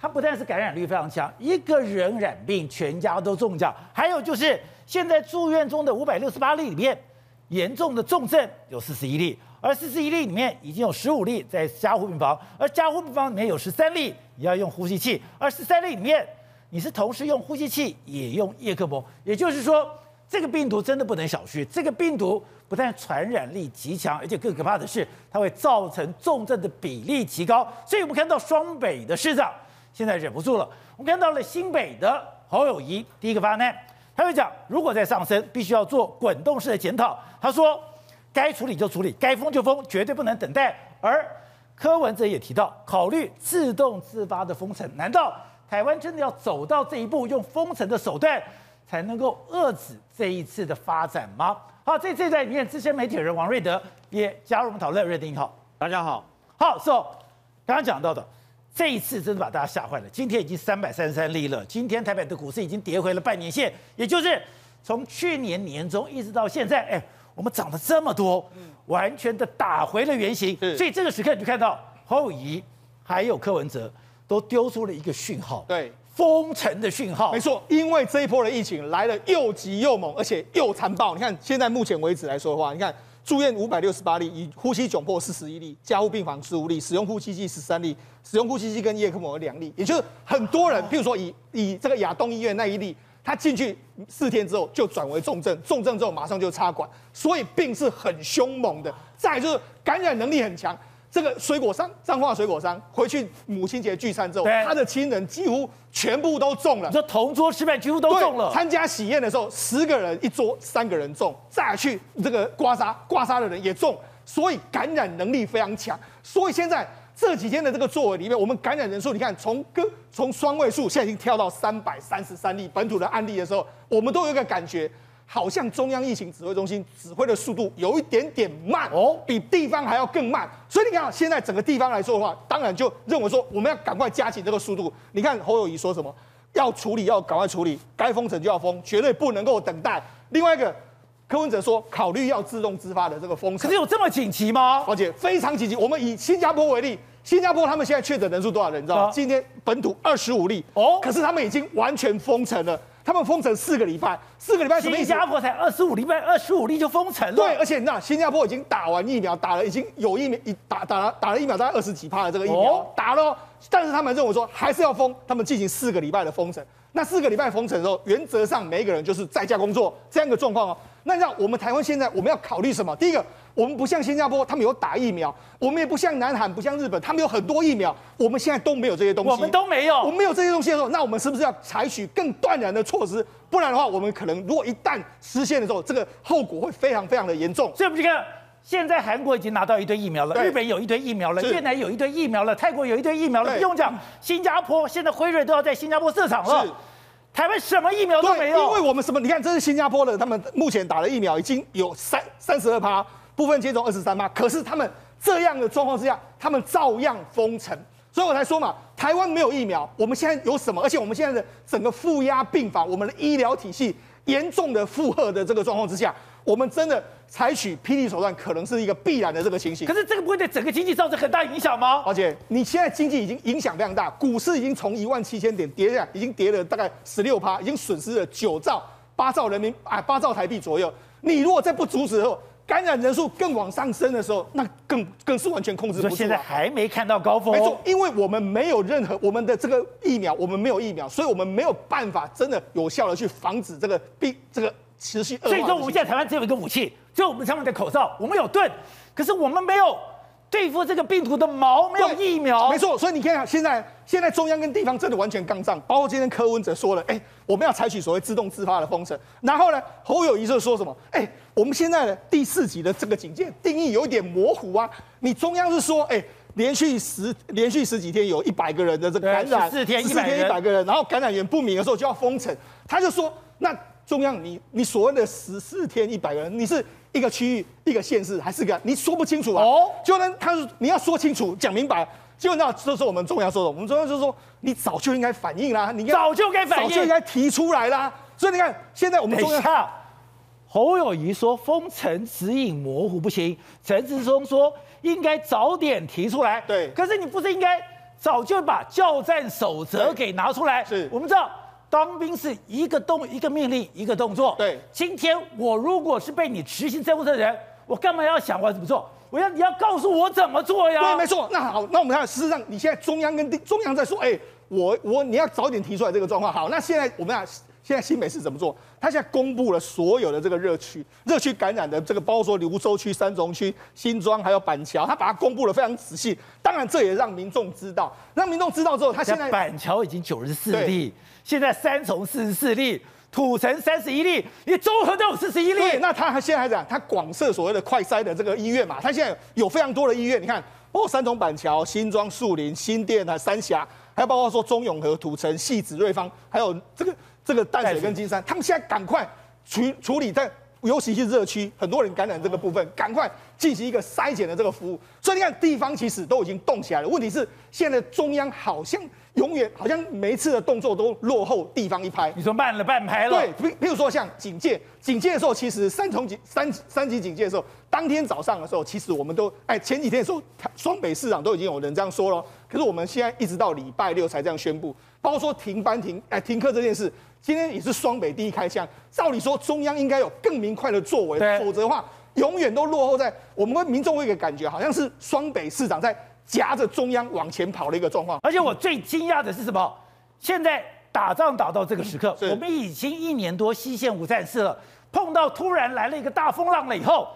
它不但是感染率非常强，一个人染病，全家都中奖。还有就是现在住院中的五百六十八例里面，严重的重症有四十一例，而四十一例里面已经有十五例在加护病房，而加护病房里面有十三例也要用呼吸器，而十三例里面你是同时用呼吸器也用叶克膜，也就是说这个病毒真的不能小觑。这个病毒不但传染力极强，而且更可怕的是它会造成重症的比例极高。所以我们看到双北的市长。现在忍不住了，我们看到了新北的侯友谊第一个发难，他会讲，如果再上升，必须要做滚动式的检讨。他说，该处理就处理，该封就封，绝对不能等待。而柯文哲也提到，考虑自动自发的封城。难道台湾真的要走到这一步，用封城的手段才能够遏制这一次的发展吗？好，这这段里面，资深媒体人王瑞德也加入我们讨论。瑞德你好，大家好。好，so 刚刚讲到的。这一次真的把大家吓坏了。今天已经三百三十三例了。今天台北的股市已经跌回了半年线，也就是从去年年中一直到现在，哎，我们涨了这么多，完全的打回了原形。所以这个时刻你就看到侯友宜还有柯文哲都丢出了一个讯号，对，封城的讯号。没错，因为这一波的疫情来了又急又猛，而且又残暴。你看现在目前为止来说的话，你看。住院五百六十八例，以呼吸窘迫四十一例，加护病房十五例，使用呼吸机十三例，使用呼吸机跟叶克膜两例，也就是很多人，譬如说以以这个亚东医院那一例，他进去四天之后就转为重症，重症之后马上就插管，所以病是很凶猛的。再就是感染能力很强。这个水果商，彰化水果商回去母亲节聚餐之后，他的亲人几乎全部都中了。你说同桌吃饭几乎都中了。参加喜宴的时候，十个人一桌，三个人中，再去这个刮痧，刮痧的人也中，所以感染能力非常强。所以现在这几天的这个作为里面，我们感染人数，你看从个从双位数，现在已经跳到三百三十三例本土的案例的时候，我们都有一个感觉。好像中央疫情指挥中心指挥的速度有一点点慢哦，比地方还要更慢。所以你看，现在整个地方来说的话，当然就认为说我们要赶快加紧这个速度。你看侯友谊说什么？要处理要赶快处理，该封城就要封，绝对不能够等待。另外一个柯文哲说，考虑要自动自发的这个封城。可是有这么紧急吗？而且非常紧急。我们以新加坡为例，新加坡他们现在确诊人数多少人？你知道吗？今天本土二十五例哦，可是他们已经完全封城了。他们封城四个礼拜，四个礼拜什么意思？新加坡才二十五礼拜，二十五例就封城了。对，而且你知道新加坡已经打完疫苗，打了已经有疫苗，一打打了打了疫苗，大概二十几趴的这个疫苗、哦、打了，但是他们认为说还是要封，他们进行四个礼拜的封城。那四个礼拜封城的时候，原则上每一个人就是在家工作这样一个状况哦。那让我们台湾现在我们要考虑什么？第一个。我们不像新加坡，他们有打疫苗；我们也不像南韩，不像日本，他们有很多疫苗。我们现在都没有这些东西，我们都没有。我们没有这些东西的时候，那我们是不是要采取更断然的措施？不然的话，我们可能如果一旦实现的时候，这个后果会非常非常的严重。所以，我们这个现在韩国已经拿到一堆疫苗了，日本有一堆疫苗了，越南有一堆疫苗了，泰国有一堆疫苗了，不用讲。新加坡现在辉瑞都要在新加坡设厂了，是台湾什么疫苗都没有。因为我们什么？你看，这是新加坡的，他们目前打的疫苗已经有三三十二趴。部分接种二十三趴，可是他们这样的状况之下，他们照样封城，所以我才说嘛，台湾没有疫苗，我们现在有什么？而且我们现在的整个负压病房，我们的医疗体系严重的负荷的这个状况之下，我们真的采取霹雳手段，可能是一个必然的这个情形。可是这个不会对整个经济造成很大影响吗？而且你现在经济已经影响非常大，股市已经从一万七千点跌下来，已经跌了大概十六趴，已经损失了九兆八兆人民啊八兆台币左右。你如果再不阻止后，感染人数更往上升的时候，那更更是完全控制不住。现在还没看到高峰。没错，因为我们没有任何我们的这个疫苗，我们没有疫苗，所以我们没有办法真的有效的去防止这个病这个持续恶化。所以说，我们现在台湾只有一个武器，就我们上面的口罩，我们有盾，可是我们没有。对付这个病毒的毛没有疫苗，没错，所以你看，现在现在中央跟地方真的完全杠上，包括今天柯文哲说了，哎，我们要采取所谓自动自发的封城，然后呢，侯友宜就说什么，哎，我们现在的第四级的这个警戒定义有一点模糊啊，你中央是说，哎。连续十连续十几天有一百个人的这个感染，四天一百个人，然后感染源不明的时候就要封城。他就说，那中央你你所谓的十四天一百个人，你是一个区域一个县市还是个？你说不清楚啊？哦，就呢，他说你要说清楚讲明白。就那这是我们中央说的，我们中央就说你早就应该反应啦，你早就该反应，早就应该提出来啦。所以你看，现在我们中央。侯友谊说封城指引模糊不清，陈志松说应该早点提出来。对，可是你不是应该早就把教战守则给拿出来？是，我们知道当兵是一个动一个命令一个动作。对，今天我如果是被你执行政务的人，我干嘛要想我要怎么做？我要你要告诉我怎么做呀？对，没错。那好，那我们看，事实上你现在中央跟中央在说，哎，我我你要早点提出来这个状况。好，那现在我们俩。现在新北市怎么做？他现在公布了所有的这个热区，热区感染的这个，包括说芦洲区、三重区、新庄还有板桥，他把它公布了非常仔细。当然，这也让民众知道，让民众知道之后，他现在板桥已经九十四例，现在三重四十四例，土城三十一例，你综合都有四十一例。对，那他现在还讲，他广设所谓的快筛的这个医院嘛，他现在有非常多的医院，你看，包括三重板桥、新庄、树林、新店啊、三峡，还有包括说中永和、土城、汐止、瑞芳，还有这个。这个淡水跟金山，他们现在赶快处处理，在尤其是热区，很多人感染这个部分，赶快进行一个筛检的这个服务。所以你看，地方其实都已经动起来了。问题是，现在中央好像永远好像每一次的动作都落后地方一拍。你说慢了半拍了？对，譬譬如说像警戒，警戒的时候，其实三重警三三级警戒的时候，当天早上的时候，其实我们都哎前几天的时候，双北市长都已经有人这样说了。可是我们现在一直到礼拜六才这样宣布，包括说停班停哎停课这件事。今天也是双北第一开枪，照理说中央应该有更明快的作为，否则的话永远都落后在我们民众会有一个感觉，好像是双北市长在夹着中央往前跑的一个状况。而且我最惊讶的是什么？现在打仗打到这个时刻，嗯、我们已经一年多西线无战事了，碰到突然来了一个大风浪了以后。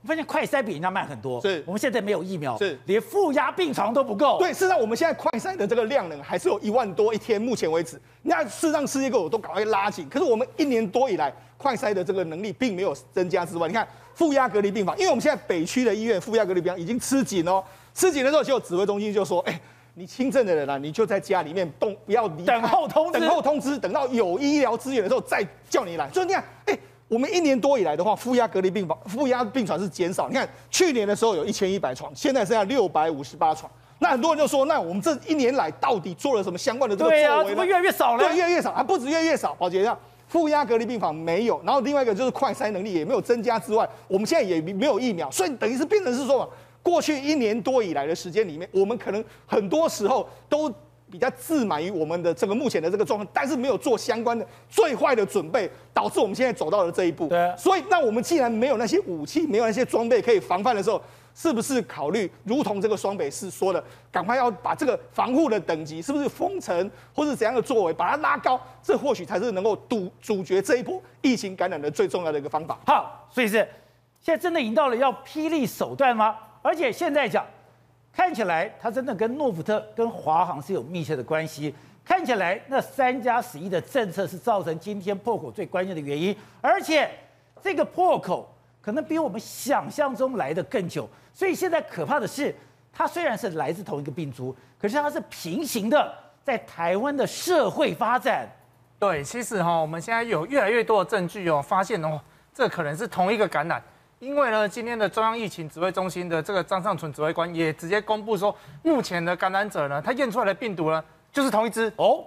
我发现快筛比人家慢很多，是我们现在没有疫苗，是连负压病床都不够。对，事实上我们现在快筛的这个量呢，还是有一万多一天，目前为止，那事实上世界各国都赶快拉紧。可是我们一年多以来，快筛的这个能力并没有增加之外，你看负压隔离病房，因为我们现在北区的医院负压隔离病房已经吃紧哦，吃紧的时候，就指挥中心就说，哎，你轻症的人啊，你就在家里面动，不要离，等候通知，等候通知，等到有医疗资源的时候再叫你来。所以你看，哎。我们一年多以来的话，负压隔离病房、负压病床是减少。你看去年的时候有一千一百床，现在剩下六百五十八床。那很多人就说，那我们这一年来到底做了什么相关的这个作为呢？对啊，怎么越来越少了？对，越来越少，还不止越来越少。宝杰，这样负压隔离病房没有，然后另外一个就是快筛能力也没有增加之外，我们现在也没有疫苗，所以等于是变成是说，过去一年多以来的时间里面，我们可能很多时候都。比较自满于我们的这个目前的这个状况，但是没有做相关的最坏的准备，导致我们现在走到了这一步。对，所以那我们既然没有那些武器，没有那些装备可以防范的时候，是不是考虑如同这个双北市说的，赶快要把这个防护的等级，是不是封城或是怎样的作为，把它拉高？这或许才是能够堵阻绝这一波疫情感染的最重要的一个方法。好，所以是现在真的已经到了要霹雳手段吗？而且现在讲。看起来它真的跟诺福特、跟华航是有密切的关系。看起来那三加十一的政策是造成今天破口最关键的原因，而且这个破口可能比我们想象中来得更久。所以现在可怕的是，它虽然是来自同一个病株，可是它是平行的，在台湾的社会发展。对，其实哈，我们现在有越来越多的证据哦，发现哦，这可能是同一个感染。因为呢，今天的中央疫情指挥中心的这个张尚存指挥官也直接公布说，目前的感染者呢，他验出来的病毒呢，就是同一只哦。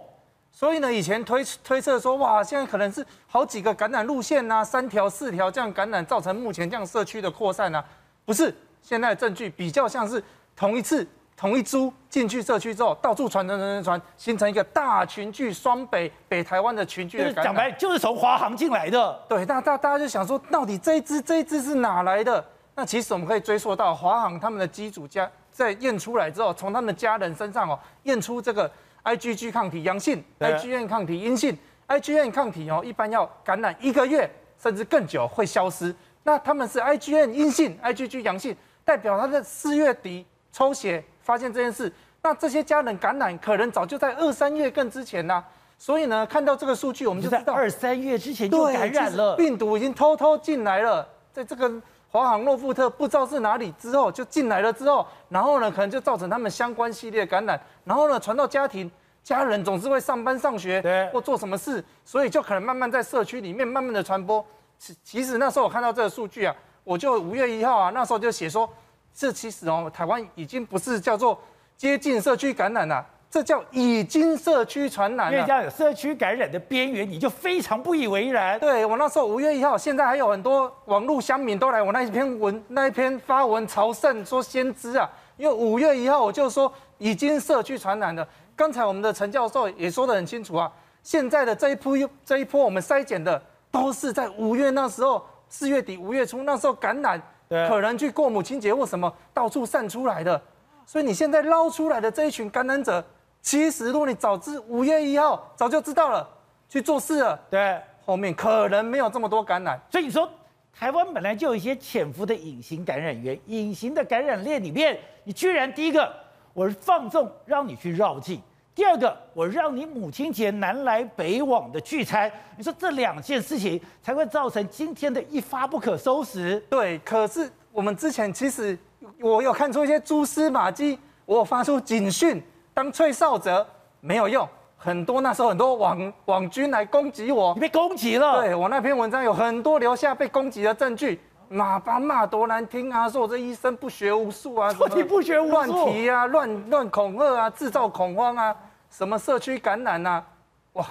所以呢，以前推推测说，哇，现在可能是好几个感染路线呐、啊，三条四条这样感染，造成目前这样社区的扩散啊，不是，现在的证据比较像是同一次。同一株进去社区之后，到处传传传传传，形成一个大群聚双北北台湾的群聚的感染。讲白就是从华航进来的。对，那大大家就想说，到底这一支这一支是哪来的？那其实我们可以追溯到华航他们的机组家在验出来之后，从他们的家人身上哦验出这个 IgG 抗体阳性，IgM 抗体阴性，IgM 抗体哦一般要感染一个月甚至更久会消失。那他们是 IgM 阴性，IgG 阳性，代表他在四月底抽血。发现这件事，那这些家人感染可能早就在二三月更之前呢。所以呢，看到这个数据，我们就知道二三月之前就感染了，病毒已经偷偷进来了。在这个华航、诺富特不知道是哪里之后就进来了之后，然后呢可能就造成他们相关系列感染，然后呢传到家庭，家人总是会上班上学，对或做什么事，所以就可能慢慢在社区里面慢慢的传播。其其实那时候我看到这个数据啊，我就五月一号啊，那时候就写说，这其实哦，台湾已经不是叫做接近社区感染了，这叫已经社区传染了。因为这样有社区感染的边缘，你就非常不以为然。对我那时候五月一号，现在还有很多网络乡民都来我那一篇文那一篇发文朝圣，说先知啊，因为五月一号我就说已经社区传染了。刚才我们的陈教授也说得很清楚啊，现在的这一波这一波我们筛检的。都是在五月那时候，四月底五月初那时候感染，可能去过母亲节或什么到处散出来的，所以你现在捞出来的这一群感染者，其实如果你早知五月一号早就知道了，去做事了，对，后面可能没有这么多感染。所以你说台湾本来就有一些潜伏的隐形感染源，隐形的感染链里面，你居然第一个我是放纵让你去绕境。第二个，我让你母亲节南来北往的聚餐，你说这两件事情才会造成今天的一发不可收拾。对，可是我们之前其实我有看出一些蛛丝马迹，我有发出警讯，当吹哨者没有用，很多那时候很多网网军来攻击我，你被攻击了。对，我那篇文章有很多留下被攻击的证据，骂吧骂多难听啊，说我这医生不学无术啊，说你不学无术，乱提啊，乱乱恐吓啊，制造恐慌啊。什么社区感染呐、啊？哇，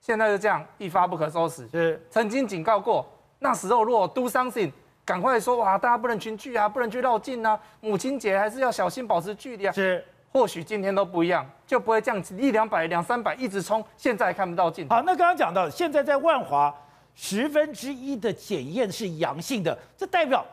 现在就这样一发不可收拾。是曾经警告过，那时候如果 do something，赶快说哇，大家不能群聚啊，不能去绕境啊，母亲节还是要小心保持距离啊。是，或许今天都不一样，就不会这样子一两百、两三百一直冲，现在看不到尽头。好，那刚刚讲到，现在在万华十分之一的检验是阳性的，这代表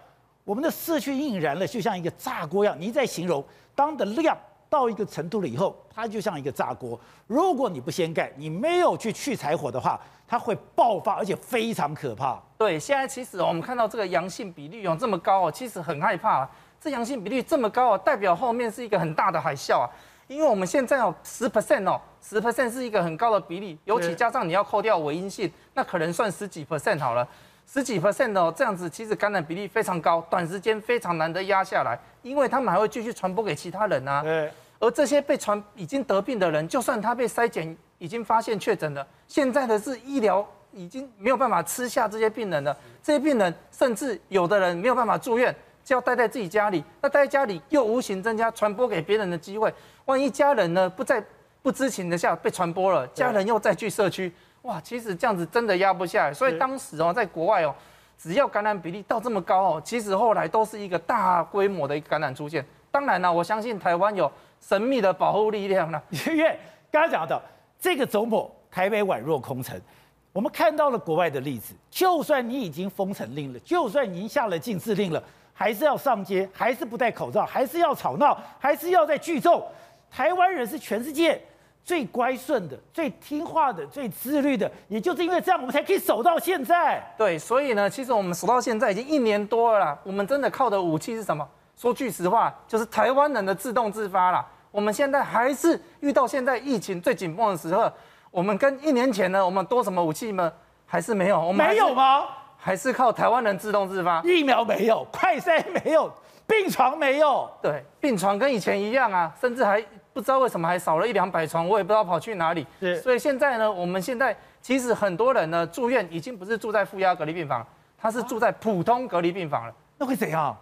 我们的社区应燃了，就像一个炸锅一样。你在形容当的量。到一个程度了以后，它就像一个炸锅。如果你不掀盖，你没有去去柴火的话，它会爆发，而且非常可怕。对，现在其实我们看到这个阳性比率有这么高哦，其实很害怕。这阳性比率这么高啊，代表后面是一个很大的海啸啊。因为我们现在哦十 percent 哦，十 percent 是一个很高的比例，尤其加上你要扣掉伪阴性，那可能算十几 percent 好了。十几 percent 哦，这样子其实感染比例非常高，短时间非常难得压下来，因为他们还会继续传播给其他人啊。对。而这些被传已经得病的人，就算他被筛检已经发现确诊了，现在的是医疗已经没有办法吃下这些病人了。这些病人甚至有的人没有办法住院，就要待在自己家里。那待在家里又无形增加传播给别人的机会。万一家人呢不在不知情的下被传播了，家人又再去社区。哇，其实这样子真的压不下来，所以当时哦，在国外哦，只要感染比例到这么高哦，其实后来都是一个大规模的一个感染出现。当然了，我相信台湾有神秘的保护力量呢。因为刚刚讲到这个周末，台北宛若空城，我们看到了国外的例子，就算你已经封城令了，就算已经下了禁制令了，还是要上街，还是不戴口罩，还是要吵闹，还是要在聚众。台湾人是全世界。最乖顺的、最听话的、最自律的，也就是因为这样，我们才可以守到现在。对，所以呢，其实我们守到现在已经一年多了啦。我们真的靠的武器是什么？说句实话，就是台湾人的自动自发啦。我们现在还是遇到现在疫情最紧绷的时候，我们跟一年前呢，我们多什么武器吗？还是没有？我们没有吗？还是靠台湾人自动自发？疫苗没有，快筛没有，病床没有。对，病床跟以前一样啊，甚至还。不知道为什么还少了一两百床，我也不知道跑去哪里。是，所以现在呢，我们现在其实很多人呢住院已经不是住在负压隔离病房，他是住在普通隔离病房了。那会怎样？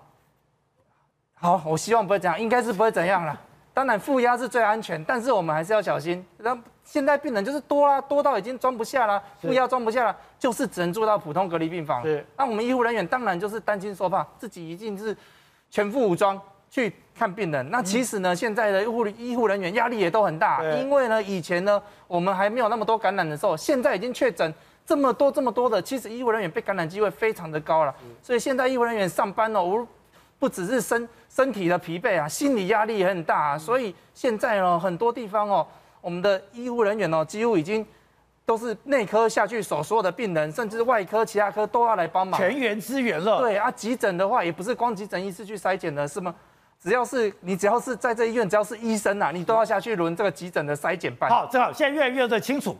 好，我希望不会这样，应该是不会怎样了。当然负压是最安全，但是我们还是要小心。那现在病人就是多啦，多到已经装不下了，负压装不下了，就是只能住到普通隔离病房。是，那我们医护人员当然就是担惊受怕，自己一定是全副武装。去看病人，那其实呢，现在的护理医护人员压力也都很大，因为呢，以前呢，我们还没有那么多感染的时候，现在已经确诊这么多这么多的，其实医护人员被感染机会非常的高了，所以现在医护人员上班哦，不不只是身身体的疲惫啊，心理压力也很大啊，所以现在呢，很多地方哦，我们的医护人员哦，几乎已经都是内科下去手所有的病人，甚至外科其他科都要来帮忙，全员支援了。对啊，急诊的话也不是光急诊医师去筛检的，是吗？只要是你，只要是在这医院，只要是医生啊，你都要下去轮这个急诊的筛检办。好，正好现在越来越的清楚，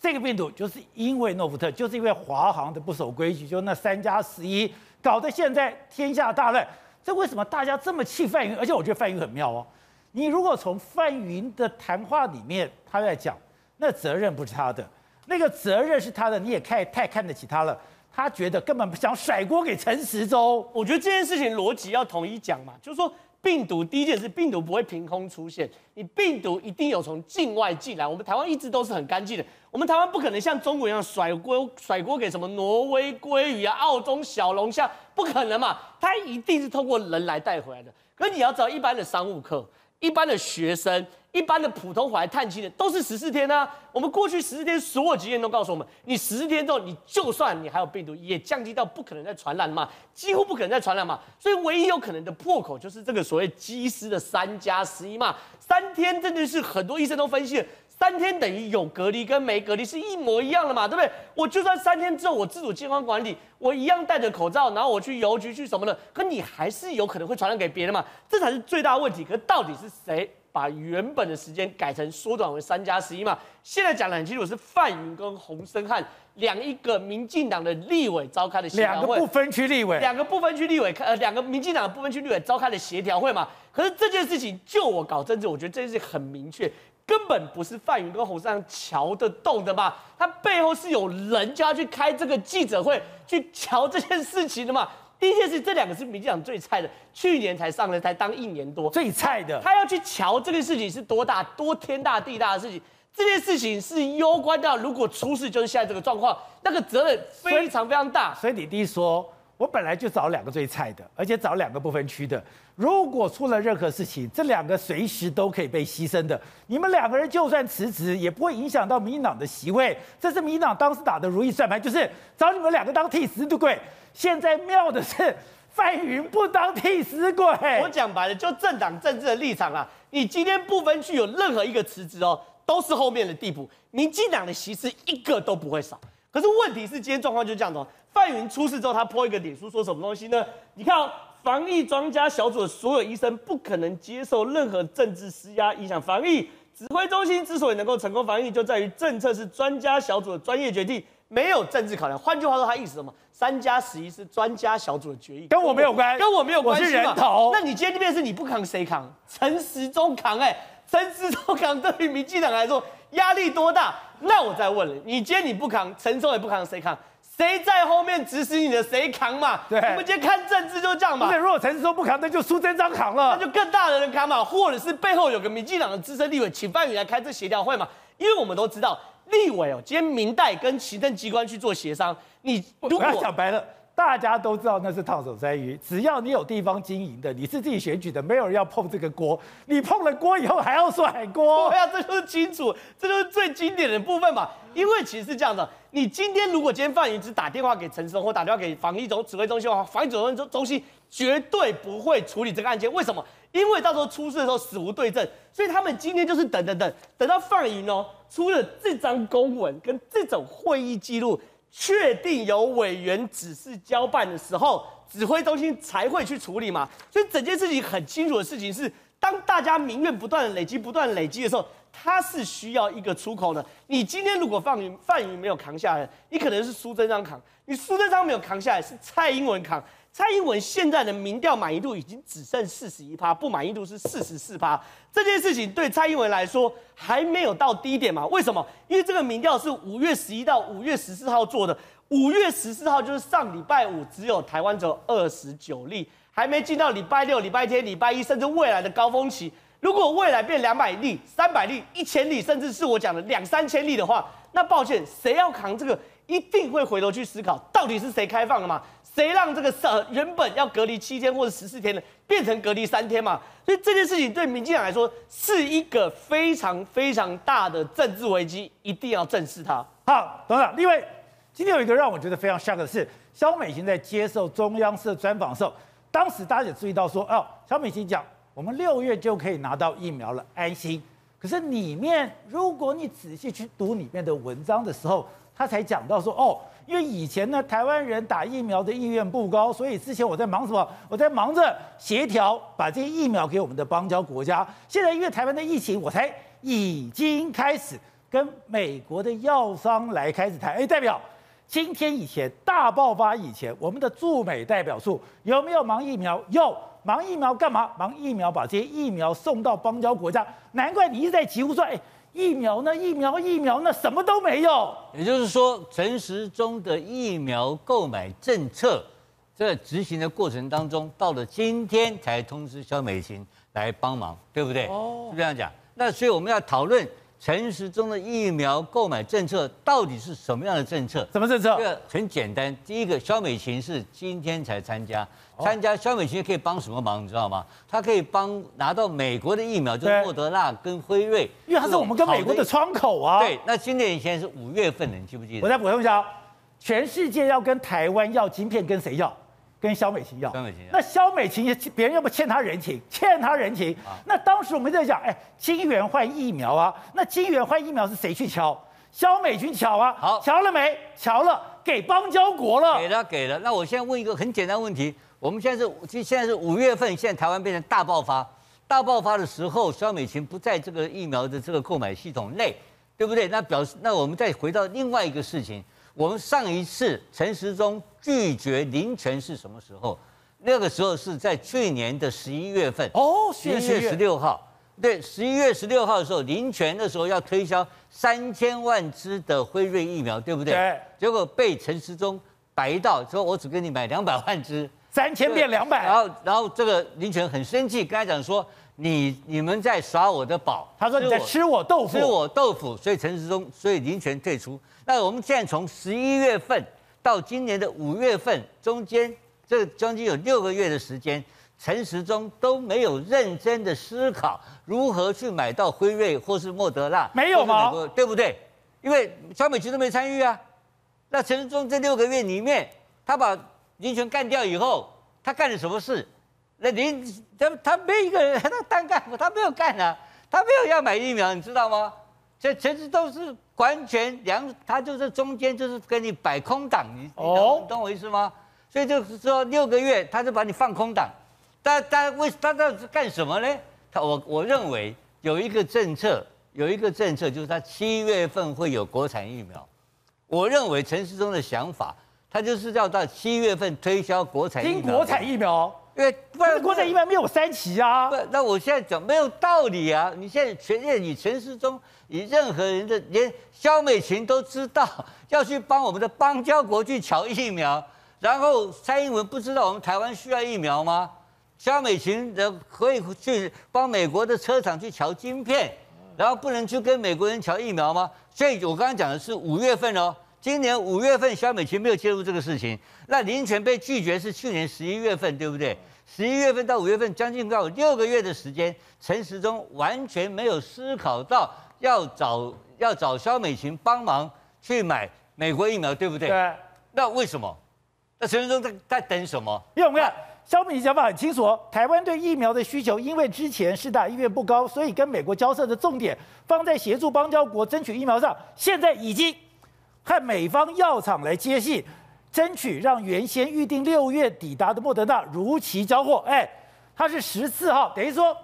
这个病毒就是因为诺福特，就是因为华航的不守规矩，就那三加十一，搞得现在天下大乱。这为什么大家这么气范云？而且我觉得范云很妙哦。你如果从范云的谈话里面，他在讲，那责任不是他的，那个责任是他的，你也太太看得起他了。他觉得根本不想甩锅给陈时中。我觉得这件事情逻辑要统一讲嘛，就是说。病毒第一件事，病毒不会凭空出现，你病毒一定有从境外进来。我们台湾一直都是很干净的，我们台湾不可能像中国一样甩锅甩锅给什么挪威鲑鱼啊、澳洲小龙虾，不可能嘛，它一定是通过人来带回来的。可是你要找一般的商务客。一般的学生，一般的普通怀探亲的，都是十四天啊。我们过去十四天所有经验都告诉我们，你十四天之后，你就算你还有病毒，也降低到不可能再传染嘛，几乎不可能再传染嘛。所以唯一有可能的破口就是这个所谓机师的三加十一嘛，三天真的是很多医生都分析了。三天等于有隔离跟没隔离是一模一样的嘛，对不对？我就算三天之后我自主健康管理，我一样戴着口罩，然后我去邮局去什么的，可你还是有可能会传染给别人嘛，这才是最大的问题。可到底是谁把原本的时间改成缩短为三加十一嘛？现在讲的很清楚，是范云跟洪森汉两一个民进党的立委召开的协调会，两个不分区立委，两个不分区立委，呃，两个民进党的不分区立委召开的协调会嘛。可是这件事情，就我搞政治，我觉得这件事情很明确。根本不是范云跟洪申翰乔得动的嘛，他背后是有人叫他去开这个记者会去瞧这件事情的嘛。第一件事，这两个是民进党最菜的，去年才上任，才当一年多，最菜的。他要去瞧这个事情是多大、多天大地大的事情，这件事情是攸关到如果出事就是现在这个状况，那个责任非常非常大。所以你弟说。我本来就找两个最菜的，而且找两个不分区的。如果出了任何事情，这两个随时都可以被牺牲的。你们两个人就算辞职，也不会影响到民进党的席位。这是民进党当时打的如意算盘，就是找你们两个当替死鬼。现在妙的是，范云不当替死鬼。我讲白了，就政党政治的立场啊。你今天不分区有任何一个辞职哦，都是后面的地步。民进党的席次一个都不会少。可是问题是，今天状况就这样子。范云出事之后，他泼一个脸书，说什么东西呢？你看哦，防疫专家小组的所有医生不可能接受任何政治施压影响防疫。指挥中心之所以能够成功防疫，就在于政策是专家小组的专业决定，没有政治考量。换句话说，他意思什么？三加十一是专家小组的决议，跟我没有关，跟我没有关系。我是人头。那你今天这边是你不扛谁扛？陈时中扛哎、欸，陈时中扛对于民进党来说压力多大？那我再问了，你今天你不扛，陈时中也不扛，谁扛？谁在后面指使你的，谁扛嘛？对，我们今天看政治就这样嘛。对，如果陈时中不扛，那就苏贞昌扛了，那就更大的人扛嘛，或者是背后有个民进党的资深立委，请范宇来开这协调会嘛。因为我们都知道，立委哦，今天民代跟行政机关去做协商，你如果讲白了。大家都知道那是烫手山芋，只要你有地方经营的，你是自己选举的，没有人要碰这个锅。你碰了锅以后还要甩锅，对啊，这就是清楚，这就是最经典的部分嘛。因为其实是这样的，你今天如果今天范云只打电话给陈生或打电话给防疫总指挥中心的话，防疫指挥中中心绝对不会处理这个案件。为什么？因为到时候出事的时候死无对证，所以他们今天就是等等等，等到范云哦出了这张公文跟这种会议记录。确定有委员指示交办的时候，指挥中心才会去处理嘛。所以整件事情很清楚的事情是，当大家民怨不断累积、不断累积的时候，它是需要一个出口的。你今天如果范云范云没有扛下来，你可能是苏贞昌扛；你苏贞昌没有扛下来，是蔡英文扛。蔡英文现在的民调满意度已经只剩四十一趴，不满意度是四十四趴。这件事情对蔡英文来说还没有到低点嘛？为什么？因为这个民调是五月十一到五月十四号做的，五月十四号就是上礼拜五，只有台湾只有二十九例，还没进到礼拜六、礼拜天、礼拜一，甚至未来的高峰期。如果未来变两百例、三百例、一千例，甚至是我讲的两三千例的话，那抱歉，谁要扛这个？一定会回头去思考，到底是谁开放的嘛？谁让这个呃原本要隔离七天或者十四天的，变成隔离三天嘛？所以这件事情对民进党来说是一个非常非常大的政治危机，一定要正视它。好，董事长，另外今天有一个让我觉得非常 shock 的是，萧美琴在接受中央社专访的时候，当时大家也注意到说，哦，萧美琴讲我们六月就可以拿到疫苗了，安心。可是里面如果你仔细去读里面的文章的时候，他才讲到说，哦。因为以前呢，台湾人打疫苗的意愿不高，所以之前我在忙什么？我在忙着协调把这些疫苗给我们的邦交国家。现在因为台湾的疫情，我才已经开始跟美国的药商来开始谈。哎，代表今天以前大爆发以前，我们的驻美代表处有没有忙疫苗？有，忙疫苗干嘛？忙疫苗把这些疫苗送到邦交国家。难怪你一直在疾呼说，哎，疫苗呢？疫苗疫苗呢？什么都没有。也就是说，陈时中的疫苗购买政策在执行的过程当中，到了今天才通知肖美琴来帮忙，对不对？哦，是这样讲。那所以我们要讨论陈时中的疫苗购买政策到底是什么样的政策？什么政策？这个很简单，第一个，萧美琴是今天才参加，参加萧美琴可以帮什么忙？你知道吗？她可以帮拿到美国的疫苗，就是莫德纳跟辉瑞，因为他是我们跟美国的窗口啊。对，那今年以前是五月份的，你记不记得？我再补充一下，全世界要跟台湾要晶片，跟谁要？跟肖美琴要，肖美琴要，那肖美琴也别人又不欠他人情，欠他人情。啊、那当时我们在讲，哎，金元换疫苗啊，那金元换疫苗是谁去敲？肖美琴敲啊。好，敲了没？敲了，给邦交国了。给了，给了。那我现在问一个很简单问题：我们现在是，就现在是五月份，现在台湾变成大爆发，大爆发的时候，肖美琴不在这个疫苗的这个购买系统内，对不对？那表示，那我们再回到另外一个事情。我们上一次陈时中拒绝林权是什么时候？那个时候是在去年的十一月份哦，十一月十六号。对，十一月十六号的时候，林权那时候要推销三千万支的辉瑞疫苗，对不对？对。结果被陈时中白到，说我只跟你买两百万支，三千变两百。然后，然后这个林权很生气，跟他讲说：“你你们在耍我的宝。”他说：“你在吃我豆腐。”吃我豆腐。所以陈时中，所以林权退出。那我们现在从十一月份到今年的五月份，中间这将近有六个月的时间，陈时中都没有认真的思考如何去买到辉瑞或是莫德纳，没有吗？对不对？因为萧美琴都没参与啊。那陈时中这六个月里面，他把林权干掉以后，他干了什么事？那林他他没一个人，他单干，他没有干啊，他没有要买疫苗，你知道吗？这其实都是完全两，他就是中间就是跟你摆空档，你你懂懂我意思吗？所以就是说六个月他就把你放空档，但但为他到底是干什么呢？他我我认为有一个政策，有一个政策就是他七月份会有国产疫苗。我认为陈世忠的想法，他就是要到七月份推销国产疫苗。国产疫苗。因为不然国产疫苗没有三期啊。不，那我现在讲没有道理啊！你现在全业以陈时中，以任何人的，连萧美琴都知道 要去帮我们的邦交国去抢疫苗，然后蔡英文不知道我们台湾需要疫苗吗？萧美琴的可以去帮美国的车厂去抢晶片，然后不能去跟美国人抢疫苗吗？所以我刚刚讲的是五月份哦。今年五月份，萧美琴没有介入这个事情。那林权被拒绝是去年十一月份，对不对？十一月份到五月份，将近快有六个月的时间，陈时中完全没有思考到要找要找肖美琴帮忙去买美国疫苗，对不对？对。那为什么？那陈时中在在等什么？因为我们看肖美琴想法很清楚哦，台湾对疫苗的需求，因为之前是大意愿不高，所以跟美国交涉的重点放在协助邦交国争取疫苗上，现在已经。和美方药厂来接戏，争取让原先预定六月抵达的莫德纳如期交货。哎，他是十四号，等于说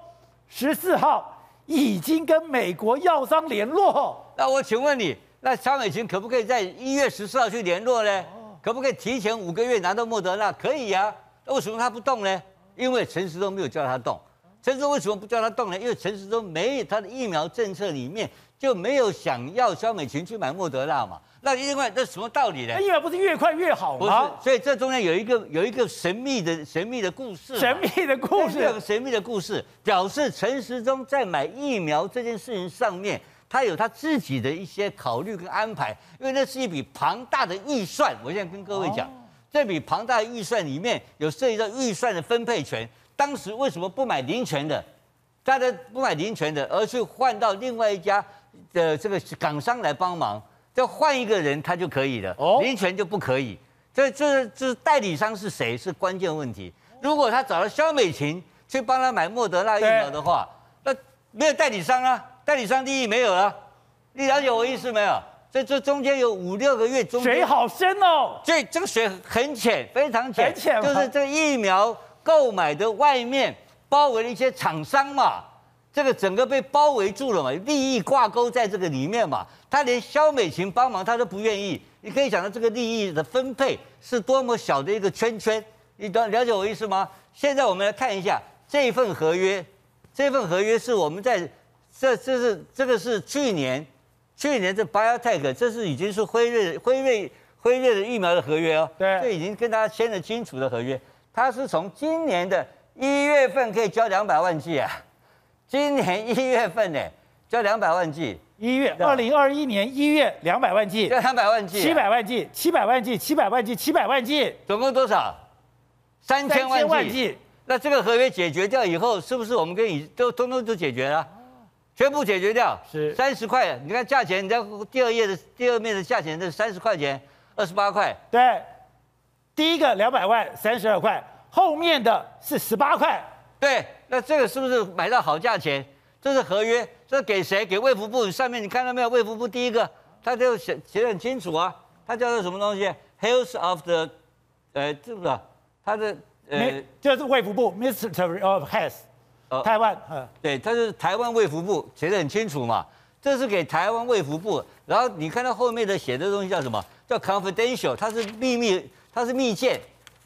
十四号已经跟美国药商联络。那我请问你，那张美琴可不可以在一月十四号去联络呢？可不可以提前五个月拿到莫德纳？可以呀、啊。那为什么他不动呢？因为陈时中没有叫他动。陈时中为什么不叫他动呢？因为陈时中没有他的疫苗政策里面就没有想要萧美琴去买莫德纳嘛。那另外，这什么道理呢？那疫苗不是越快越好吗？不是，所以这中间有一个有一个神秘的神秘的故事。神秘的故事，有个神秘的故事，表示陈时中在买疫苗这件事情上面，他有他自己的一些考虑跟安排，因为那是一笔庞大的预算。我现在跟各位讲，哦、这笔庞大的预算里面有涉及到预算的分配权。当时为什么不买林权的？大家不买林权的，而去换到另外一家的这个港商来帮忙。就换一个人，他就可以了。哦，林权就不可以。这、这、这代理商是谁？是关键问题。如果他找了肖美琴去帮他买莫德纳疫苗的话，那没有代理商啊，代理商利益没有了。你了解我意思没有？这这中间有五六个月中，水好深哦。这这个水很浅，非常浅，很浅，就是这个疫苗购买的外面包围了一些厂商嘛。这个整个被包围住了嘛，利益挂钩在这个里面嘛，他连肖美琴帮忙他都不愿意。你可以想到这个利益的分配是多么小的一个圈圈，你懂了解我意思吗？现在我们来看一下这份合约，这份合约是我们在这这是这个是去年去年这 BioNTech 这是已经是辉瑞辉瑞辉瑞的疫苗的合约哦，对，这已经跟大家签了清楚的合约，它是从今年的一月份可以交两百万剂啊，今年一月份呢交两百万剂。一月二零二一年一月两百万剂，两百万剂，七百万剂，七百万剂，七百万剂，七百万剂，总共多少？三千万剂。那这个合约解决掉以后，是不是我们跟以都通通都解决了？全部解决掉，是三十块。你看价钱，你在第二页的第二面的价钱是三十块钱，二十八块。对，第一个两百万三十二块，后面的是十八块。对，那这个是不是买到好价钱？这是合约。这给谁？给卫福部上面你看到没有？卫福部第一个，他就写写得很清楚啊，他叫做什么东西？Health of the，呃，是不是？他的呃，就是卫福部，Ministry of Health，呃，台湾，呃，对，他是台湾卫福部写得很清楚嘛。这是给台湾卫福部，然后你看到后面的写的东西叫什么？叫 confidential，它是秘密，它是密件。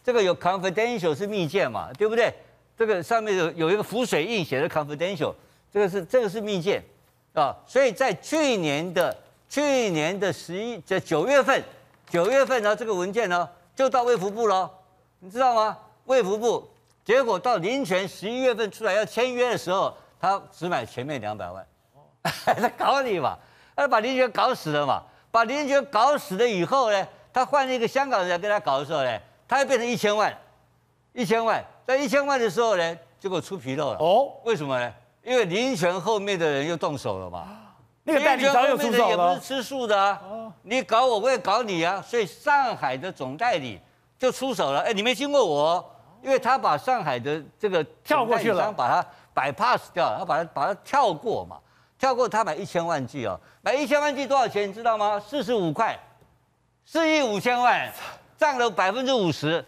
这个有 confidential 是密件嘛，对不对？这个上面有有一个浮水印写的 confidential。这个是这个是密件，啊，所以在去年的去年的十一在九月份，九月份呢，这个文件呢就到卫福部了，你知道吗？卫福部结果到林全十一月份出来要签约的时候，他只买前面两百万，还 在搞你嘛，他把林全搞死了嘛，把林全搞死了以后呢，他换了一个香港人来跟他搞的时候呢，他又变成一千万，一千万，在一千万的时候呢，结果出纰漏了，哦，为什么呢？因为林权后面的人又动手了嘛，那个代理商又出手了，也不是吃素的啊，你搞我，我也搞你啊，所以上海的总代理就出手了。哎，你没经过我，因为他把上海的这个跳过去了，把它 bypass 掉了，他把它把它跳过嘛，跳过他买一千万剂哦，买一千万剂多少钱你知道吗？四十五块，四亿五千万，占了百分之五十，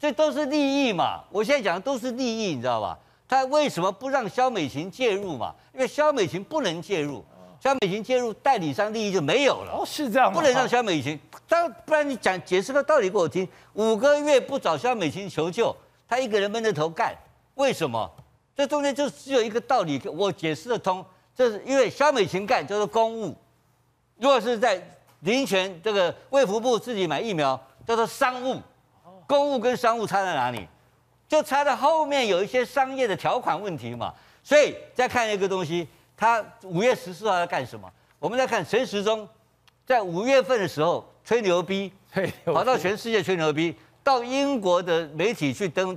这都是利益嘛。我现在讲的都是利益，你知道吧？他为什么不让萧美琴介入嘛？因为萧美琴不能介入，萧美琴介入代理商利益就没有了。哦，是这样吗？不能让萧美琴，当不然你讲解释个道理给我听。五个月不找萧美琴求救，他一个人闷着头干，为什么？这中间就只有一个道理，我解释得通。这是因为萧美琴干叫做公务，如果是在林权这个卫福部自己买疫苗叫做商务，公务跟商务差在哪里？就差在后面有一些商业的条款问题嘛，所以再看一个东西，他五月十四号要干什么？我们再看陈时中，在五月份的时候吹牛逼，跑到全世界吹牛逼，到英国的媒体去登，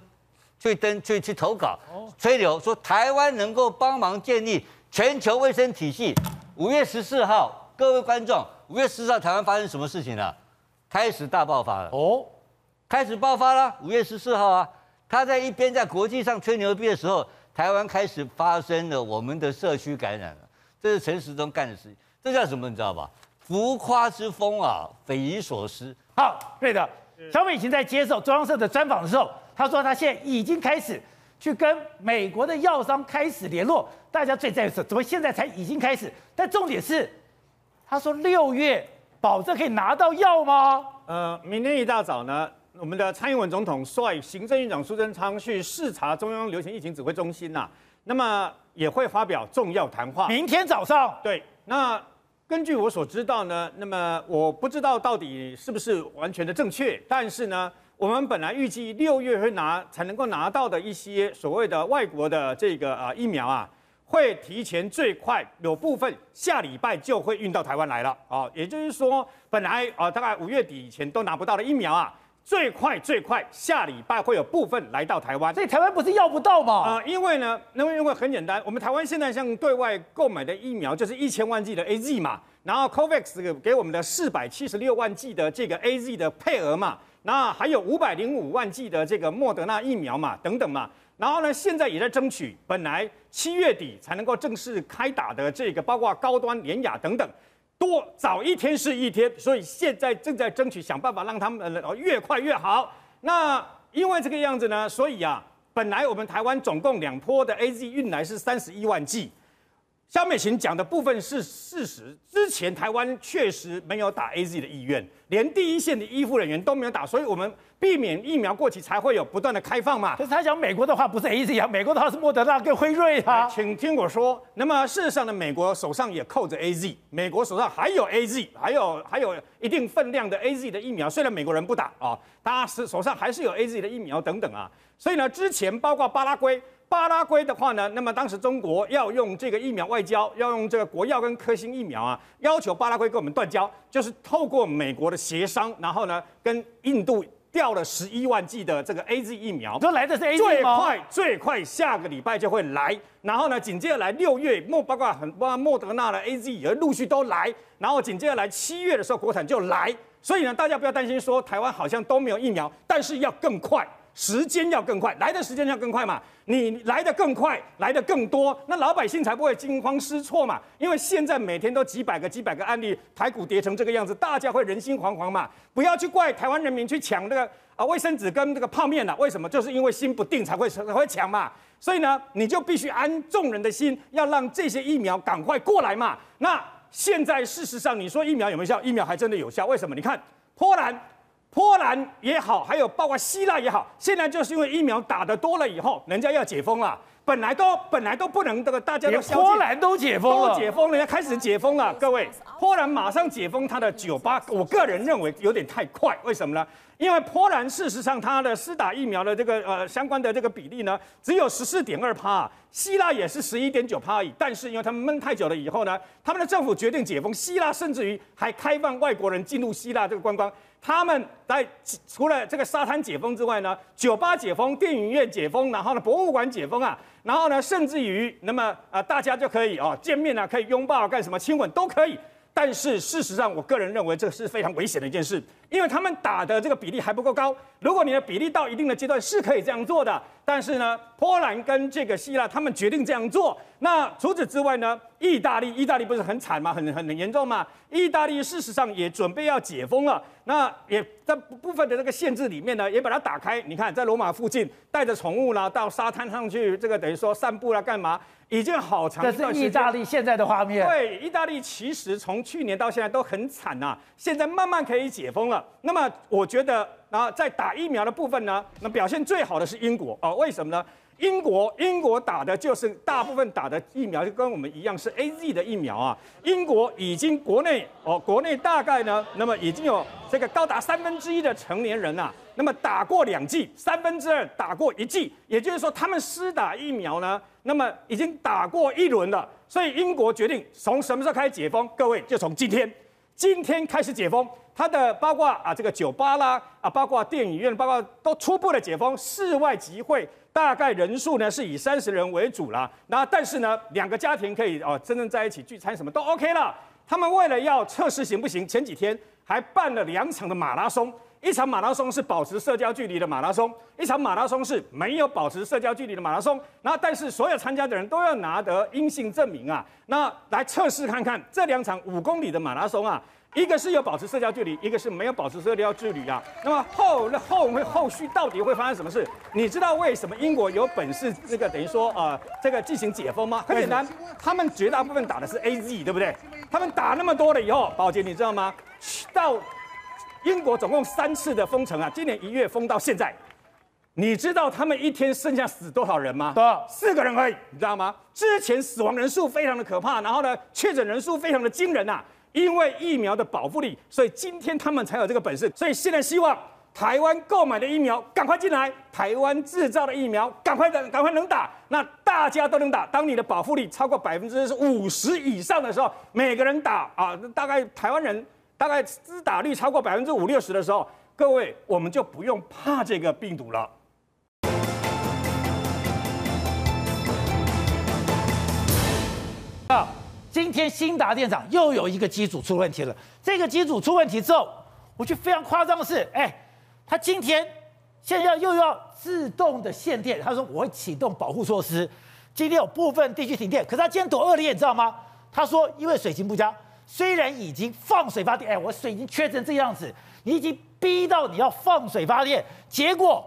去登去去投稿，吹牛说台湾能够帮忙建立全球卫生体系。五月十四号，各位观众，五月十四号台湾发生什么事情了？开始大爆发了哦，开始爆发了，五月十四号啊。他在一边在国际上吹牛逼的时候，台湾开始发生了我们的社区感染了，这是陈时中干的事情，这叫什么？你知道吧？浮夸之风啊，匪夷所思。好，对的。小美琴在接受中央社的专访的时候，他说他现在已经开始去跟美国的药商开始联络。大家最在意是怎么现在才已经开始？但重点是，他说六月保证可以拿到药吗？呃，明天一大早呢？我们的蔡英文总统率行政院长苏贞昌去视察中央流行疫情指挥中心呐、啊，那么也会发表重要谈话。明天早上，对，那根据我所知道呢，那么我不知道到底是不是完全的正确，但是呢，我们本来预计六月会拿才能够拿到的一些所谓的外国的这个啊疫苗啊，会提前最快有部分下礼拜就会运到台湾来了啊，也就是说，本来啊大概五月底以前都拿不到的疫苗啊。最快最快，下礼拜会有部分来到台湾。所以台湾不是要不到吗？啊、呃，因为呢，因为因为很简单，我们台湾现在向对外购买的疫苗就是一千万剂的 A Z 嘛，然后 COVAX 给我们的四百七十六万剂的这个 A Z 的配额嘛，那还有五百零五万剂的这个莫德纳疫苗嘛，等等嘛，然后呢，现在也在争取，本来七月底才能够正式开打的这个，包括高端、联雅等等。多早一天是一天，所以现在正在争取想办法让他们呃越快越好。那因为这个样子呢，所以啊，本来我们台湾总共两波的 AZ 运来是三十一万剂，萧美琴讲的部分是事实。之前台湾确实没有打 AZ 的意愿，连第一线的医护人员都没有打，所以我们避免疫苗过期才会有不断的开放嘛。可是他讲美国的话不是 AZ 啊，美国的话是莫德纳跟辉瑞啊。请听我说，那么事实上呢，美国手上也扣着 AZ，美国手上还有 AZ，还有还有一定分量的 AZ 的疫苗，虽然美国人不打啊，他是手上还是有 AZ 的疫苗等等啊。所以呢，之前包括巴拉圭。巴拉圭的话呢，那么当时中国要用这个疫苗外交，要用这个国药跟科兴疫苗啊，要求巴拉圭跟我们断交，就是透过美国的协商，然后呢跟印度调了十一万剂的这个 AZ 疫苗，都来的是 AZ 最快最快下个礼拜就会来，然后呢紧接着来六月莫包括很包括莫德纳的 AZ 也陆续都来，然后紧接着来七月的时候国产就来，所以呢大家不要担心说台湾好像都没有疫苗，但是要更快。时间要更快，来的时间要更快嘛？你来的更快，来的更多，那老百姓才不会惊慌失措嘛？因为现在每天都几百个、几百个案例，台股跌成这个样子，大家会人心惶惶嘛？不要去怪台湾人民去抢那个啊卫生纸跟这个泡面了，为什么？就是因为心不定才会才会抢嘛。所以呢，你就必须安众人的心，要让这些疫苗赶快过来嘛。那现在事实上，你说疫苗有没有效？疫苗还真的有效，为什么？你看波兰。波兰也好，还有包括希腊也好，现在就是因为疫苗打得多了以后，人家要解封了。本来都本来都不能这个，大家都波兰都解封了，都解封，人家开始解封了。各位，波兰马上解封他的酒吧，我个人认为有点太快。为什么呢？因为波兰事实上它的施打疫苗的这个呃相关的这个比例呢，只有十四点二趴，希腊也是十一点九趴而已。但是因为他们闷太久了以后呢，他们的政府决定解封，希腊甚至于还开放外国人进入希腊这个观光。他们在除了这个沙滩解封之外呢，酒吧解封，电影院解封，然后呢博物馆解封啊。然后呢，甚至于，那么啊、呃，大家就可以哦见面啊，可以拥抱干什么，亲吻都可以。但是事实上，我个人认为这是非常危险的一件事，因为他们打的这个比例还不够高。如果你的比例到一定的阶段，是可以这样做的。但是呢，波兰跟这个希腊他们决定这样做。那除此之外呢，意大利，意大利不是很惨吗？很很很严重吗？意大利事实上也准备要解封了。那也在部分的这个限制里面呢，也把它打开。你看，在罗马附近带着宠物啦，到沙滩上去，这个等于说散步啦，干嘛？已经好长一段时间。这是意大利现在的画面。对，意大利其实从去年到现在都很惨呐、啊，现在慢慢可以解封了。那么我觉得，然后在打疫苗的部分呢，那表现最好的是英国哦。为什么呢？英国英国打的就是大部分打的疫苗就跟我们一样是 AZ 的疫苗啊。英国已经国内哦，国内大概呢，那么已经有这个高达三分之一的成年人啊，那么打过两剂，三分之二打过一剂，也就是说他们施打疫苗呢，那么已经打过一轮了。所以英国决定从什么时候开始解封？各位就从今天，今天开始解封。它的包括啊这个酒吧啦啊，包括电影院，包括都初步的解封，室外集会。大概人数呢是以三十人为主啦，那但是呢，两个家庭可以哦，真正在一起聚餐什么都 OK 了。他们为了要测试行不行，前几天还办了两场的马拉松，一场马拉松是保持社交距离的马拉松，一场马拉松是没有保持社交距离的马拉松。那但是所有参加的人都要拿得阴性证明啊，那来测试看看这两场五公里的马拉松啊。一个是有保持社交距离，一个是没有保持社交距离啊。那么后那后会后续到底会发生什么事？你知道为什么英国有本事这个等于说呃这个进行解封吗？很简单，他们绝大部分打的是 AZ，对不对？他们打那么多了以后，宝杰你知道吗？到英国总共三次的封城啊，今年一月封到现在，你知道他们一天剩下死多少人吗？多少？四个人而已，你知道吗？之前死亡人数非常的可怕，然后呢确诊人数非常的惊人呐。因为疫苗的保护力，所以今天他们才有这个本事。所以现在希望台湾购买的疫苗赶快进来，台湾制造的疫苗赶快的赶快能打，那大家都能打。当你的保护力超过百分之五十以上的时候，每个人打啊，大概台湾人大概自打率超过百分之五六十的时候，各位我们就不用怕这个病毒了。啊。今天新达电厂又有一个机组出问题了。这个机组出问题之后，我觉得非常夸张的是，哎，他今天现在又要自动的限电。他说我会启动保护措施。今天有部分地区停电，可是他今天多恶劣，你知道吗？他说因为水情不佳，虽然已经放水发电，哎，我水已经缺成这样子，你已经逼到你要放水发电，结果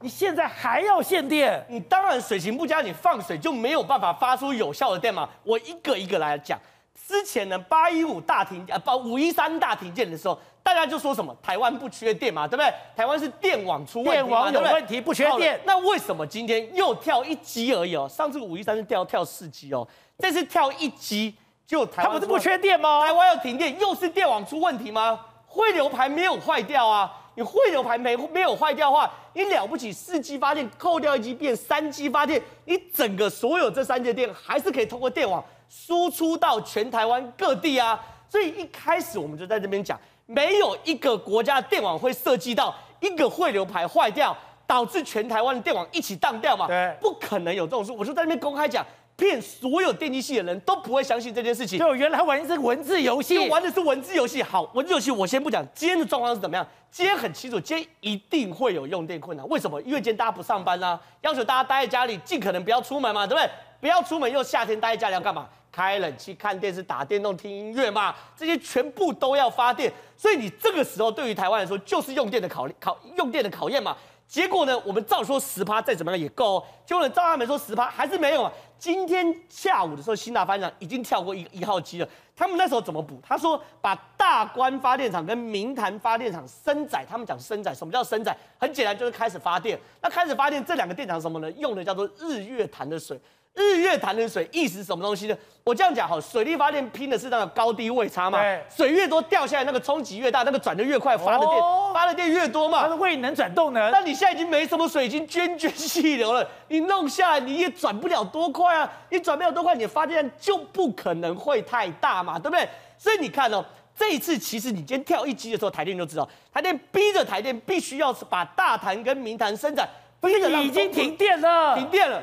你现在还要限电？你当然水情不佳，你放水就没有办法发出有效的电嘛。我一个一个来讲。之前呢，八一五大停啊，不五一三大停电的时候，大家就说什么台湾不缺电嘛，对不对？台湾是电网出问题，电网有问题，不缺电。那为什么今天又跳一级而已哦？上次五一三是跳跳四级哦，这次跳一级就台湾。它不是不缺电吗？台湾要停电，又是电网出问题吗？汇流排没有坏掉啊？你汇流排没没有坏掉的话，你了不起四 G 发电，扣掉一 G 变三 G 发电，你整个所有这三节电还是可以通过电网。输出到全台湾各地啊，所以一开始我们就在这边讲，没有一个国家的电网会涉及到一个汇流排坏掉，导致全台湾的电网一起当掉嘛？对，不可能有这种事。我就在那边公开讲，骗所有电机系的人都不会相信这件事情。就原来玩的是文字游戏，就玩的是文字游戏。好，文字游戏我先不讲，今天的状况是怎么样？今天很清楚，今天一定会有用电困难。为什么？因为今天大家不上班啊，要求大家待在家里，尽可能不要出门嘛，对不对？不要出门，又夏天待在家里要干嘛？开冷气、看电视、打电动、听音乐嘛，这些全部都要发电。所以你这个时候对于台湾来说，就是用电的考考用电的考验嘛。结果呢，我们照说十趴再怎么样也够哦。结果呢，照他们说十趴还是没有啊。今天下午的时候，新大发电厂已经跳过一一号机了。他们那时候怎么补？他说把大关发电厂跟明潭发电厂升载，他们讲升载，什么叫升载？很简单，就是开始发电。那开始发电，这两个电厂什么呢？用的叫做日月潭的水。日月潭的水意思是什么东西呢？我这样讲好，水力发电拼的是那个高低位差嘛。水越多掉下来，那个冲击越大，那个转的越快，发的电、哦、发的电越多嘛。它的位能转动能。那你现在已经没什么水，已经涓涓细流了，你弄下来你也转不了多快啊！你转不了多快，你的发电量就不可能会太大嘛，对不对？所以你看哦，这一次其实你今天跳一级的时候，台电就知道，台电逼着台电必须要把大潭跟明潭生产，逼着已经停电了，停电了，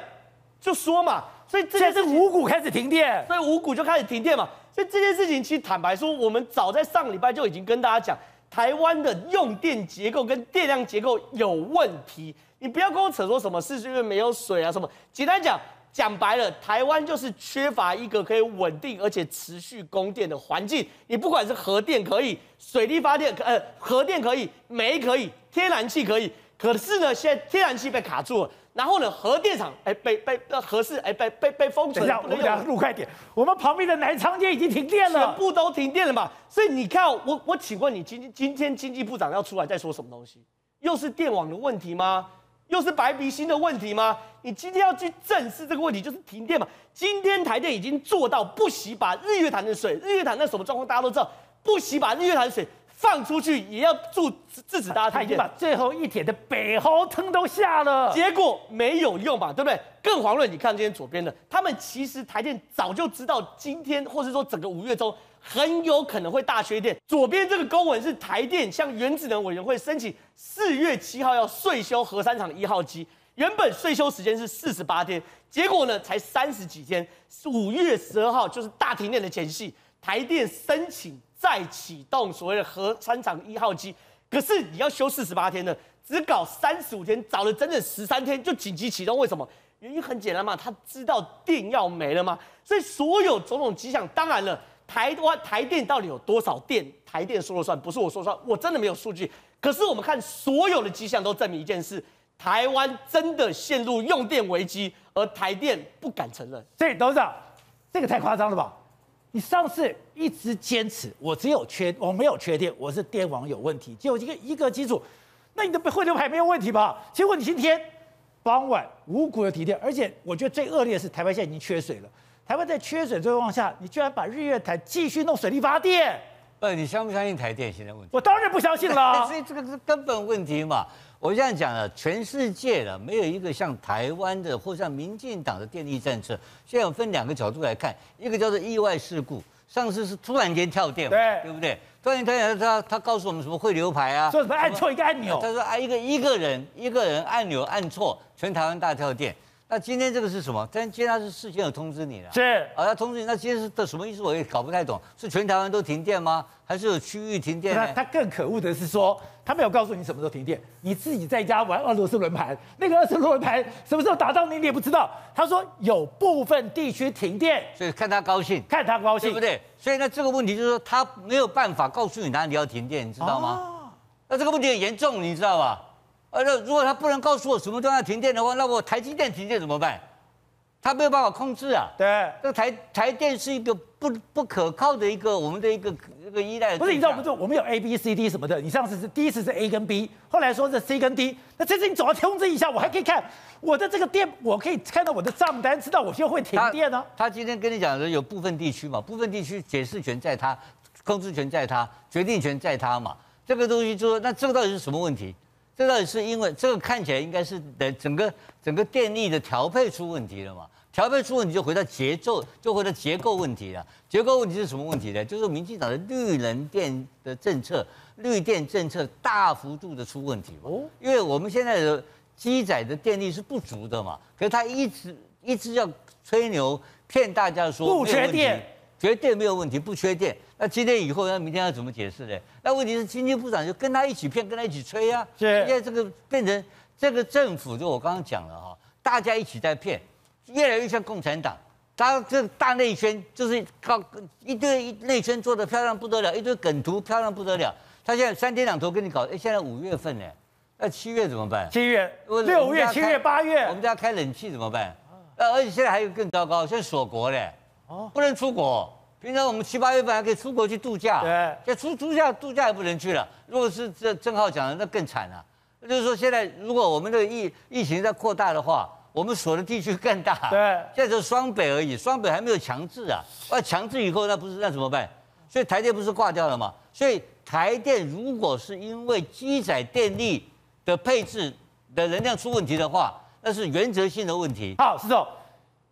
就说嘛。所以这现在是五股开始停电，所以五股就开始停电嘛。所以这件事情其实坦白说，我们早在上个礼拜就已经跟大家讲，台湾的用电结构跟电量结构有问题。你不要跟我扯说什么是因为没有水啊什么。简单讲，讲白了，台湾就是缺乏一个可以稳定而且持续供电的环境。你不管是核电可以，水力发电呃核电可以，煤可以，天然气可以，可是呢，现在天然气被卡住了。然后呢，核电厂哎被被那核试哎被被被封存，我们俩录快点。我们旁边的南昌街已经停电了，全部都停电了嘛。所以你看，我我请问你，今今天经济部长要出来再说什么东西？又是电网的问题吗？又是白鼻星的问题吗？你今天要去正视这个问题，就是停电嘛。今天台电已经做到不惜把日月潭的水，日月潭那什么状况大家都知道，不惜把日月潭的水。放出去也要阻制止大家他已经把最后一铁的北河汤都下了，结果没有用嘛，对不对？更遑论你看今天左边的，他们其实台电早就知道今天或是说整个五月中很有可能会大缺电。左边这个公文是台电向原子能委员会申请四月七号要税修核三厂的一号机，原本岁修时间是四十八天，结果呢才三十几天，五月十二号就是大停电的前夕，台电申请。再启动所谓的核三厂一号机，可是你要修四十八天的，只搞三十五天，找了整整十三天就紧急启动，为什么？原因很简单嘛，他知道电要没了吗，所以所有种种迹象，当然了，台湾台电到底有多少电？台电说了算，不是我说算，我真的没有数据。可是我们看所有的迹象都证明一件事：台湾真的陷入用电危机，而台电不敢承认。所以董事长，这个太夸张了吧？你上次一直坚持我只有缺我没有缺电，我是电网有问题，就一个一个基础，那你的汇流排没有问题吧？结果你今天傍晚五股的停电，而且我觉得最恶劣的是台湾现在已经缺水了。台湾在缺水状况下，你居然把日月潭继续弄水力发电？不，你相不相信台电现在问题？我当然不相信了，所以这个是根本问题嘛。我这样讲了，全世界的没有一个像台湾的或像民进党的电力政策。现在我分两个角度来看，一个叫做意外事故，上次是突然间跳电，对，对不对？突然间他他告诉我们什么会流排啊？说什么按错一个按钮？他说啊，一个一个人一个人按钮按错，全台湾大跳电。那今天这个是什么？但今天他是事先有通知你的，是啊，他通知你。那今天是的什么意思？我也搞不太懂。是全台湾都停电吗？还是有区域停电？他他更可恶的是说，他没有告诉你什么时候停电，你自己在家玩俄罗斯轮盘，那个俄罗斯轮盘什么时候打到你，你也不知道。他说有部分地区停电，所以看他高兴，看他高兴，对不对？所以呢，这个问题就是说他没有办法告诉你哪里要停电，你知道吗？哦、那这个问题很严重，你知道吧？呃，那如果他不能告诉我什么地方要停电的话，那我台积电停电怎么办？他没有办法控制啊。对，这个台台电是一个不不可靠的一个我们的一个一个依赖。不是，你知道不是？我们有 A B C D 什么的，你上次是第一次是 A 跟 B，后来说是 C 跟 D，那这次你总要通知一下，我还可以看我的这个电，我可以看到我的账单，知道我就会停电呢、啊。他今天跟你讲的有部分地区嘛，部分地区解释权在他，控制权在他，决定权在他嘛。这个东西就说，那这个到底是什么问题？这到底是因为这个看起来应该是的整个整个电力的调配出问题了嘛？调配出问题就回到节奏，就回到结构问题了。结构问题是什么问题呢？就是民进党的绿能电的政策、绿电政策大幅度的出问题嘛。哦，因为我们现在的机载的电力是不足的嘛，可是他一直一直要吹牛骗大家说不缺电，绝对没有问题，不缺电。那今天以后，那明天要怎么解释呢？那问题是经济部长就跟他一起骗，跟他一起吹啊。是，现在这个变成这个政府，就我刚刚讲了哈，大家一起在骗。越来越像共产党，他这个大内宣就是靠一堆内宣做的漂亮不得了，一堆梗图漂亮不得了。他现在三天两头跟你搞，哎，现在五月份呢，那七月怎么办？七月、六月、七月、八月，我们家开冷气怎么办？呃，而且现在还有更糟糕，现在锁国嘞，哦，不能出国。平常我们七八月份还可以出国去度假，对，现在出度假度假也不能去了。如果是这郑浩讲的，那更惨了。那就是说，现在如果我们的疫疫情在扩大的话。我们锁的地区更大，对，现在就是双北而已，双北还没有强制啊，那强制以后那不是那怎么办？所以台电不是挂掉了吗？所以台电如果是因为机载电力的配置的能量出问题的话，那是原则性的问题。好，石总，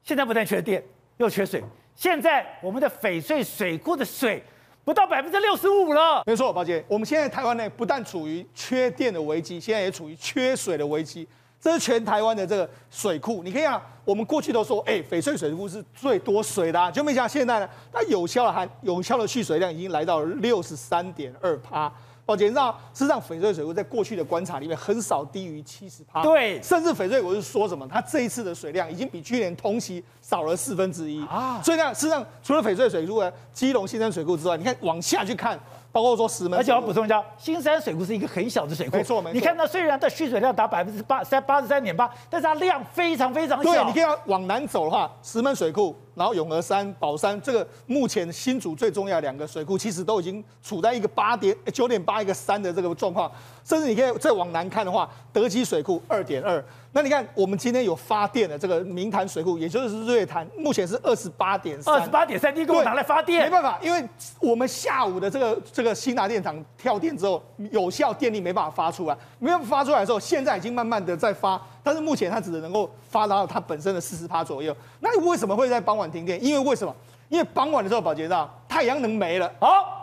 现在不但缺电，又缺水，现在我们的翡翠水库的水不到百分之六十五了。没错，宝杰，我们现在台湾呢不但处于缺电的危机，现在也处于缺水的危机。这是全台湾的这个水库，你可以看，我们过去都说，哎，翡翠水库是最多水的，啊，就没想到现在呢，它有效的含有效的蓄水量已经来到六十三点二趴。宝杰，你知道，事实上翡翠水库在过去的观察里面很少低于七十趴，对，甚至翡翠我是说什么，它这一次的水量已经比去年同期少了四分之一啊。所以呢，事实上除了翡翠水库呢，基隆新山水库之外，你看往下去看。包括说石门，而且我要补充一下，新山水库是一个很小的水库，没错没错。你看它虽然它蓄水量达百分之八三八十三点八，但是它量非常非常小。对，你可以往南走的话，石门水库，然后永和山、宝山，这个目前新竹最重要的两个水库，其实都已经处在一个八点九点八一个三的这个状况。甚至你可以再往南看的话，德基水库二点二。那你看，我们今天有发电的这个明潭水库，也就是日月潭，目前是二十八点三，二十八点三，你给我拿来发电？没办法，因为我们下午的这个这个新达电厂跳电之后，有效电力没办法发出来，没办法发出来的时候，现在已经慢慢的在发，但是目前它只能够发达到它本身的四十趴左右。那你为什么会在傍晚停电？因为为什么？因为傍晚的时候，保洁到太阳能没了。好。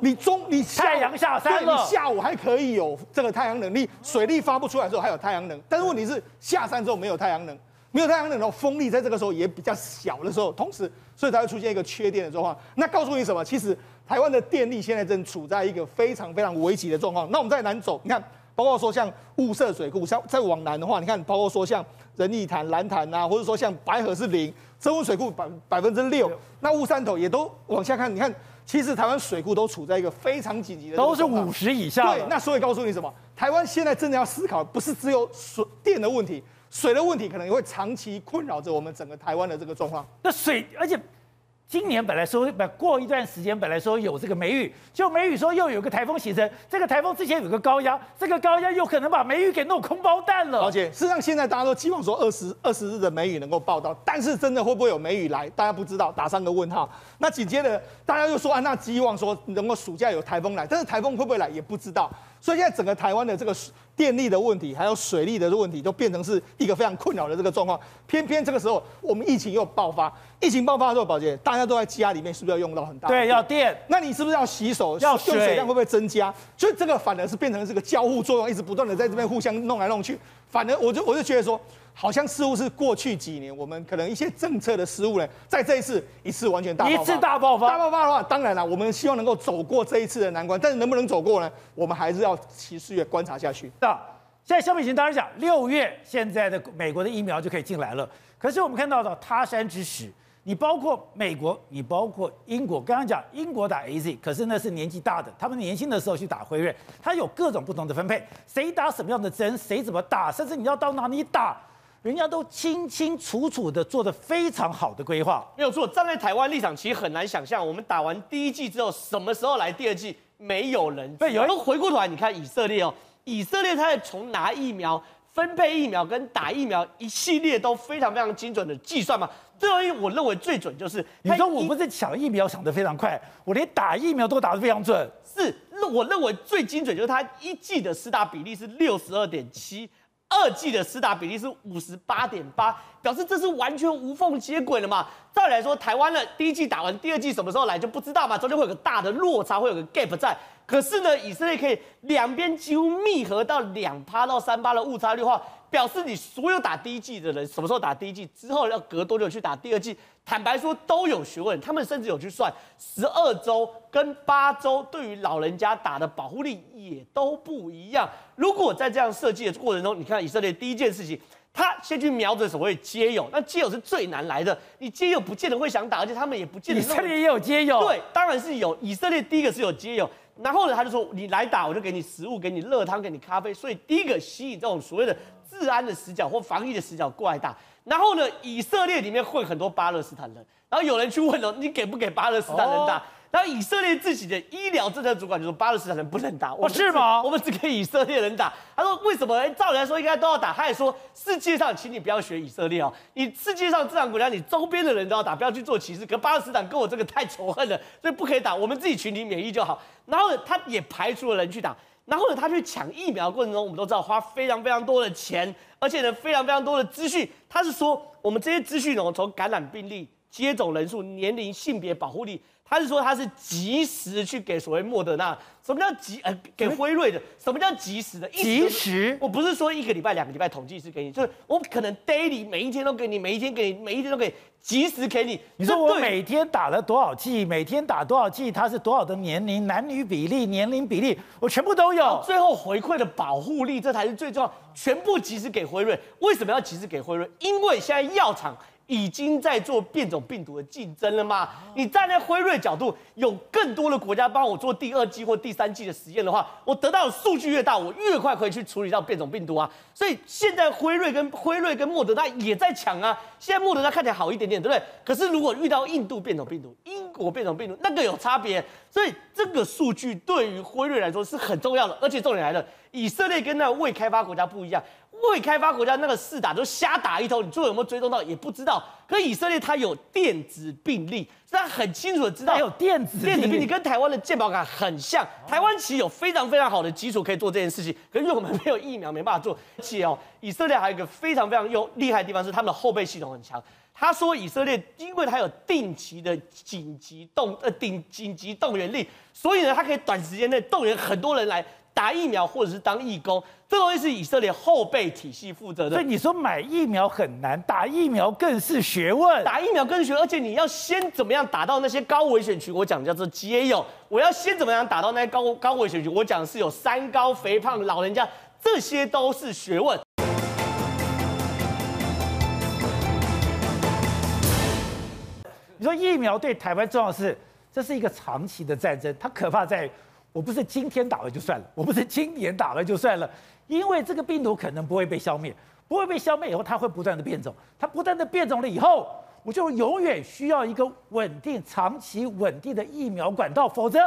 你中你太阳下山了，你下午还可以有这个太阳能，力水力发不出来的时候还有太阳能，但是问题是下山之后没有太阳能，没有太阳能的风力在这个时候也比较小的时候，同时所以才会出现一个缺电的状况。那告诉你什么？其实台湾的电力现在正处在一个非常非常危急的状况。那我们再南走，你看，包括说像雾社水库，像再往南的话，你看，包括说像仁义潭、兰潭啊，或者说像白河是零，深温水库百百分之六，那雾山头也都往下看，你看。其实台湾水库都处在一个非常紧急的，都是五十以下。对，那所以告诉你什么？台湾现在真的要思考，不是只有水电的问题，水的问题可能也会长期困扰着我们整个台湾的这个状况。那水，而且。今年本来说，不过一段时间本来说有这个梅雨，就梅雨说又有个台风形成，这个台风之前有个高压，这个高压又可能把梅雨给弄空包弹了。而且事实上现在大家都期望说二十二十日的梅雨能够报到，但是真的会不会有梅雨来，大家不知道，打上个问号。那紧接着大家又说啊，那希望说能够暑假有台风来，但是台风会不会来也不知道。所以现在整个台湾的这个电力的问题，还有水利的问题，都变成是一个非常困扰的这个状况。偏偏这个时候，我们疫情又爆发，疫情爆发的时候，宝杰，大家都在家里面，是不是要用到很大？对，要电。那你是不是要洗手？要水，用水量会不会增加？所以这个反而是变成这个交互作用，一直不断的在这边互相弄来弄去。反而我就我就觉得说。好像似乎是过去几年我们可能一些政策的失误呢，在这一次一次完全大爆发，一次大爆发，大爆发的话，当然了，我们希望能够走过这一次的难关，但是能不能走过呢？我们还是要持续的观察下去。那现在肖美琴当然讲，六月现在的美国的疫苗就可以进来了，可是我们看到的他山之石，你包括美国，你包括英国。刚刚讲英国打 AZ，可是那是年纪大的，他们年轻的时候去打辉瑞，他有各种不同的分配，谁打什么样的针，谁怎么打，甚至你要到哪里打，人家都清清楚楚的做的非常好的规划。没有错，站在台湾立场，其实很难想象，我们打完第一剂之后，什么时候来第二剂，没有人。对，有人回过头来，你看以色列哦，以色列他在从拿疫苗。分配疫苗跟打疫苗一系列都非常非常精准的计算嘛，最后一我认为最准就是，你说我不是抢疫苗抢得非常快，我连打疫苗都打得非常准。是，我认为最精准就是它一剂的施打比例是六十二点七，二季的施打比例是五十八点八，表示这是完全无缝接轨了嘛。再来说，台湾的第一季打完，第二季什么时候来就不知道嘛，中间会有个大的落差，会有个 gap 在。可是呢，以色列可以两边几乎密合到两趴到三趴的误差率的话，表示你所有打第一季的人，什么时候打第一季之后要隔多久去打第二季，坦白说都有学问。他们甚至有去算十二周跟八周对于老人家打的保护力也都不一样。如果在这样设计的过程中，你看以色列第一件事情，他先去瞄准所谓街友，那街友是最难来的，你街友不见得会想打，而且他们也不见得。以色列也有街友，对，当然是有。以色列第一个是有街友。然后呢，他就说你来打，我就给你食物，给你热汤，给你咖啡。所以第一个吸引这种所谓的治安的死角或防疫的死角过来打。然后呢，以色列里面混很多巴勒斯坦人。然后有人去问了，你给不给巴勒斯坦人打？然后以色列自己的医疗政策主管就说巴勒斯坦人不能打，我是吗？我们只给以色列人打。他说为什么？照理来说应该都要打。他也说世界上，请你不要学以色列哦，你世界上这样国家，你周边的人都要打，不要去做歧视。可巴勒斯坦跟我这个太仇恨了，所以不可以打。我们自己群体免疫就好。然后呢，他也排除了人去打。然后呢，他去抢疫苗的过程中，我们都知道花非常非常多的钱，而且呢，非常非常多的资讯。他是说我们这些资讯呢，从感染病例、接种人数、年龄、性别、保护力。他是说他是及时去给所谓莫德纳，什么叫及呃给辉瑞的？什么叫及时的？及时？我不是说一个礼拜、两个礼拜统计是给你，就是我可能 daily 每一天都给你，每一天给你，每一天都给及时给你。你说我每天打了多少剂？每天打多少剂？它是多少的年龄、男女比例、年龄比例，我全部都有。最后回馈的保护力，这才是最重要，全部及时给辉瑞。为什么要及时给辉瑞？因为现在药厂。已经在做变种病毒的竞争了吗？你站在辉瑞角度，有更多的国家帮我做第二季或第三季的实验的话，我得到的数据越大，我越快可以去处理到变种病毒啊。所以现在辉瑞跟辉瑞跟莫德纳也在抢啊。现在莫德纳看起来好一点点，对不对？可是如果遇到印度变种病毒、英国变种病毒，那个有差别。所以这个数据对于辉瑞来说是很重要的。而且重点来了，以色列跟那未开发国家不一样。未开发国家那个试打就瞎打一通，你最后有没有追踪到也不知道。可以色列它有电子病历，它很清楚的知道有电子电子病历跟台湾的健保卡很像。台湾其实有非常非常好的基础可以做这件事情，可是因为我们没有疫苗，没办法做。而且哦，以色列还有一个非常非常用厉害的地方是他们的后备系统很强。他说以色列因为它有定期的紧急动呃顶紧急动员令，所以呢，它可以短时间内动员很多人来。打疫苗或者是当义工，这东西是以色列后备体系负责的。所以你说买疫苗很难，打疫苗更是学问。打疫苗更是学问，而且你要先怎么样打到那些高危险群？我讲的叫做街友。我要先怎么样打到那些高高危险群？我讲的是有三高、肥胖、老人家，这些都是学问。你说疫苗对台湾重要是，这是一个长期的战争，它可怕在。我不是今天打了就算了，我不是今年打了就算了，因为这个病毒可能不会被消灭，不会被消灭以后，它会不断的变种，它不断的变种了以后，我就永远需要一个稳定、长期稳定的疫苗管道，否则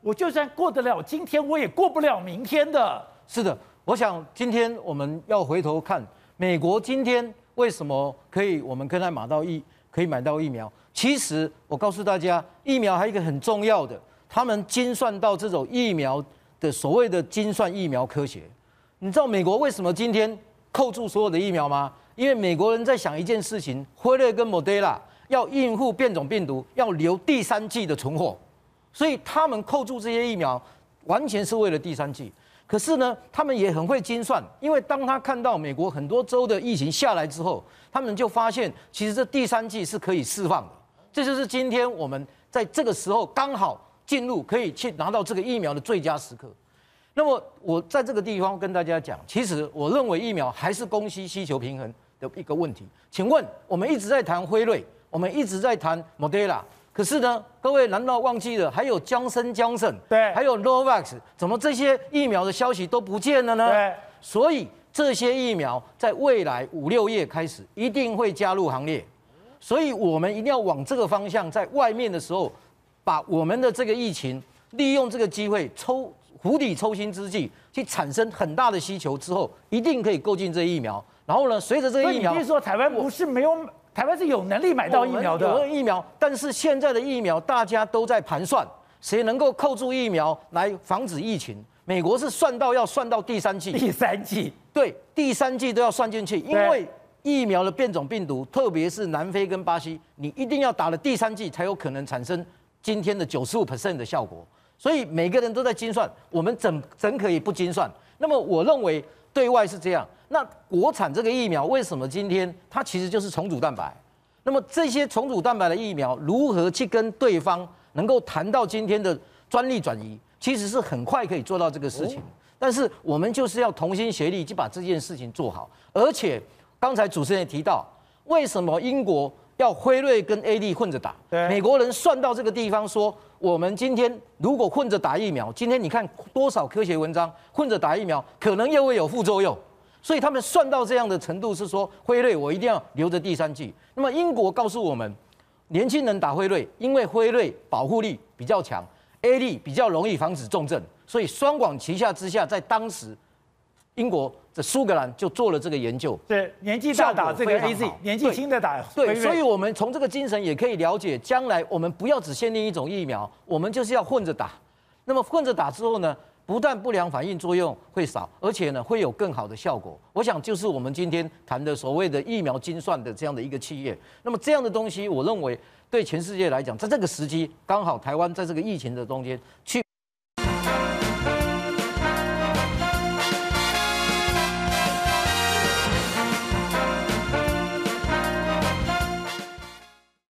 我就算过得了今天，我也过不了明天的。是的，我想今天我们要回头看美国今天为什么可以，我们跟他买到疫，可以买到疫苗。其实我告诉大家，疫苗还有一个很重要的。他们精算到这种疫苗的所谓的精算疫苗科学，你知道美国为什么今天扣住所有的疫苗吗？因为美国人在想一件事情，辉瑞跟莫德纳要应付变种病毒，要留第三季的存货，所以他们扣住这些疫苗，完全是为了第三季。可是呢，他们也很会精算，因为当他看到美国很多州的疫情下来之后，他们就发现其实这第三季是可以释放的。这就是今天我们在这个时候刚好。进入可以去拿到这个疫苗的最佳时刻。那么我在这个地方跟大家讲，其实我认为疫苗还是供需需求平衡的一个问题。请问我们一直在谈辉瑞，我们一直在谈 Moderna，可是呢，各位难道忘记了还有江森江森，对，还有 Novavax，怎么这些疫苗的消息都不见了呢？对，所以这些疫苗在未来五六月开始一定会加入行列，所以我们一定要往这个方向，在外面的时候，把我们的这个疫情利用这个机会抽釜底抽薪之际，去产生很大的需求之后，一定可以购进这疫苗。然后呢，随着这个疫苗，所以你说台湾不是没有，台湾是有能力买到疫苗的。有疫苗，但是现在的疫苗大家都在盘算，谁能够扣住疫苗来防止疫情？美国是算到要算到第三季，第三季，对，第三季都要算进去，因为疫苗的变种病毒，特别是南非跟巴西，你一定要打了第三季才有可能产生今天的九十五 percent 的效果。所以每个人都在精算，我们怎怎可以不精算？那么我认为对外是这样。那国产这个疫苗为什么今天它其实就是重组蛋白？那么这些重组蛋白的疫苗如何去跟对方能够谈到今天的专利转移？其实是很快可以做到这个事情。但是我们就是要同心协力去把这件事情做好。而且刚才主持人也提到，为什么英国要辉瑞跟 A D 混着打？美国人算到这个地方说。我们今天如果混着打疫苗，今天你看多少科学文章，混着打疫苗可能又会有副作用，所以他们算到这样的程度是说，辉瑞我一定要留着第三剂。那么英国告诉我们，年轻人打辉瑞，因为辉瑞保护力比较强，A D 比较容易防止重症，所以双管齐下之下，在当时英国。这苏格兰就做了这个研究，对年纪大打这个 AZ，年纪轻的打对，对，所以我们从这个精神也可以了解，将来我们不要只限定一种疫苗，我们就是要混着打。那么混着打之后呢，不但不良反应作用会少，而且呢会有更好的效果。我想就是我们今天谈的所谓的疫苗精算的这样的一个企业。那么这样的东西，我认为对全世界来讲，在这个时机刚好台湾在这个疫情的中间去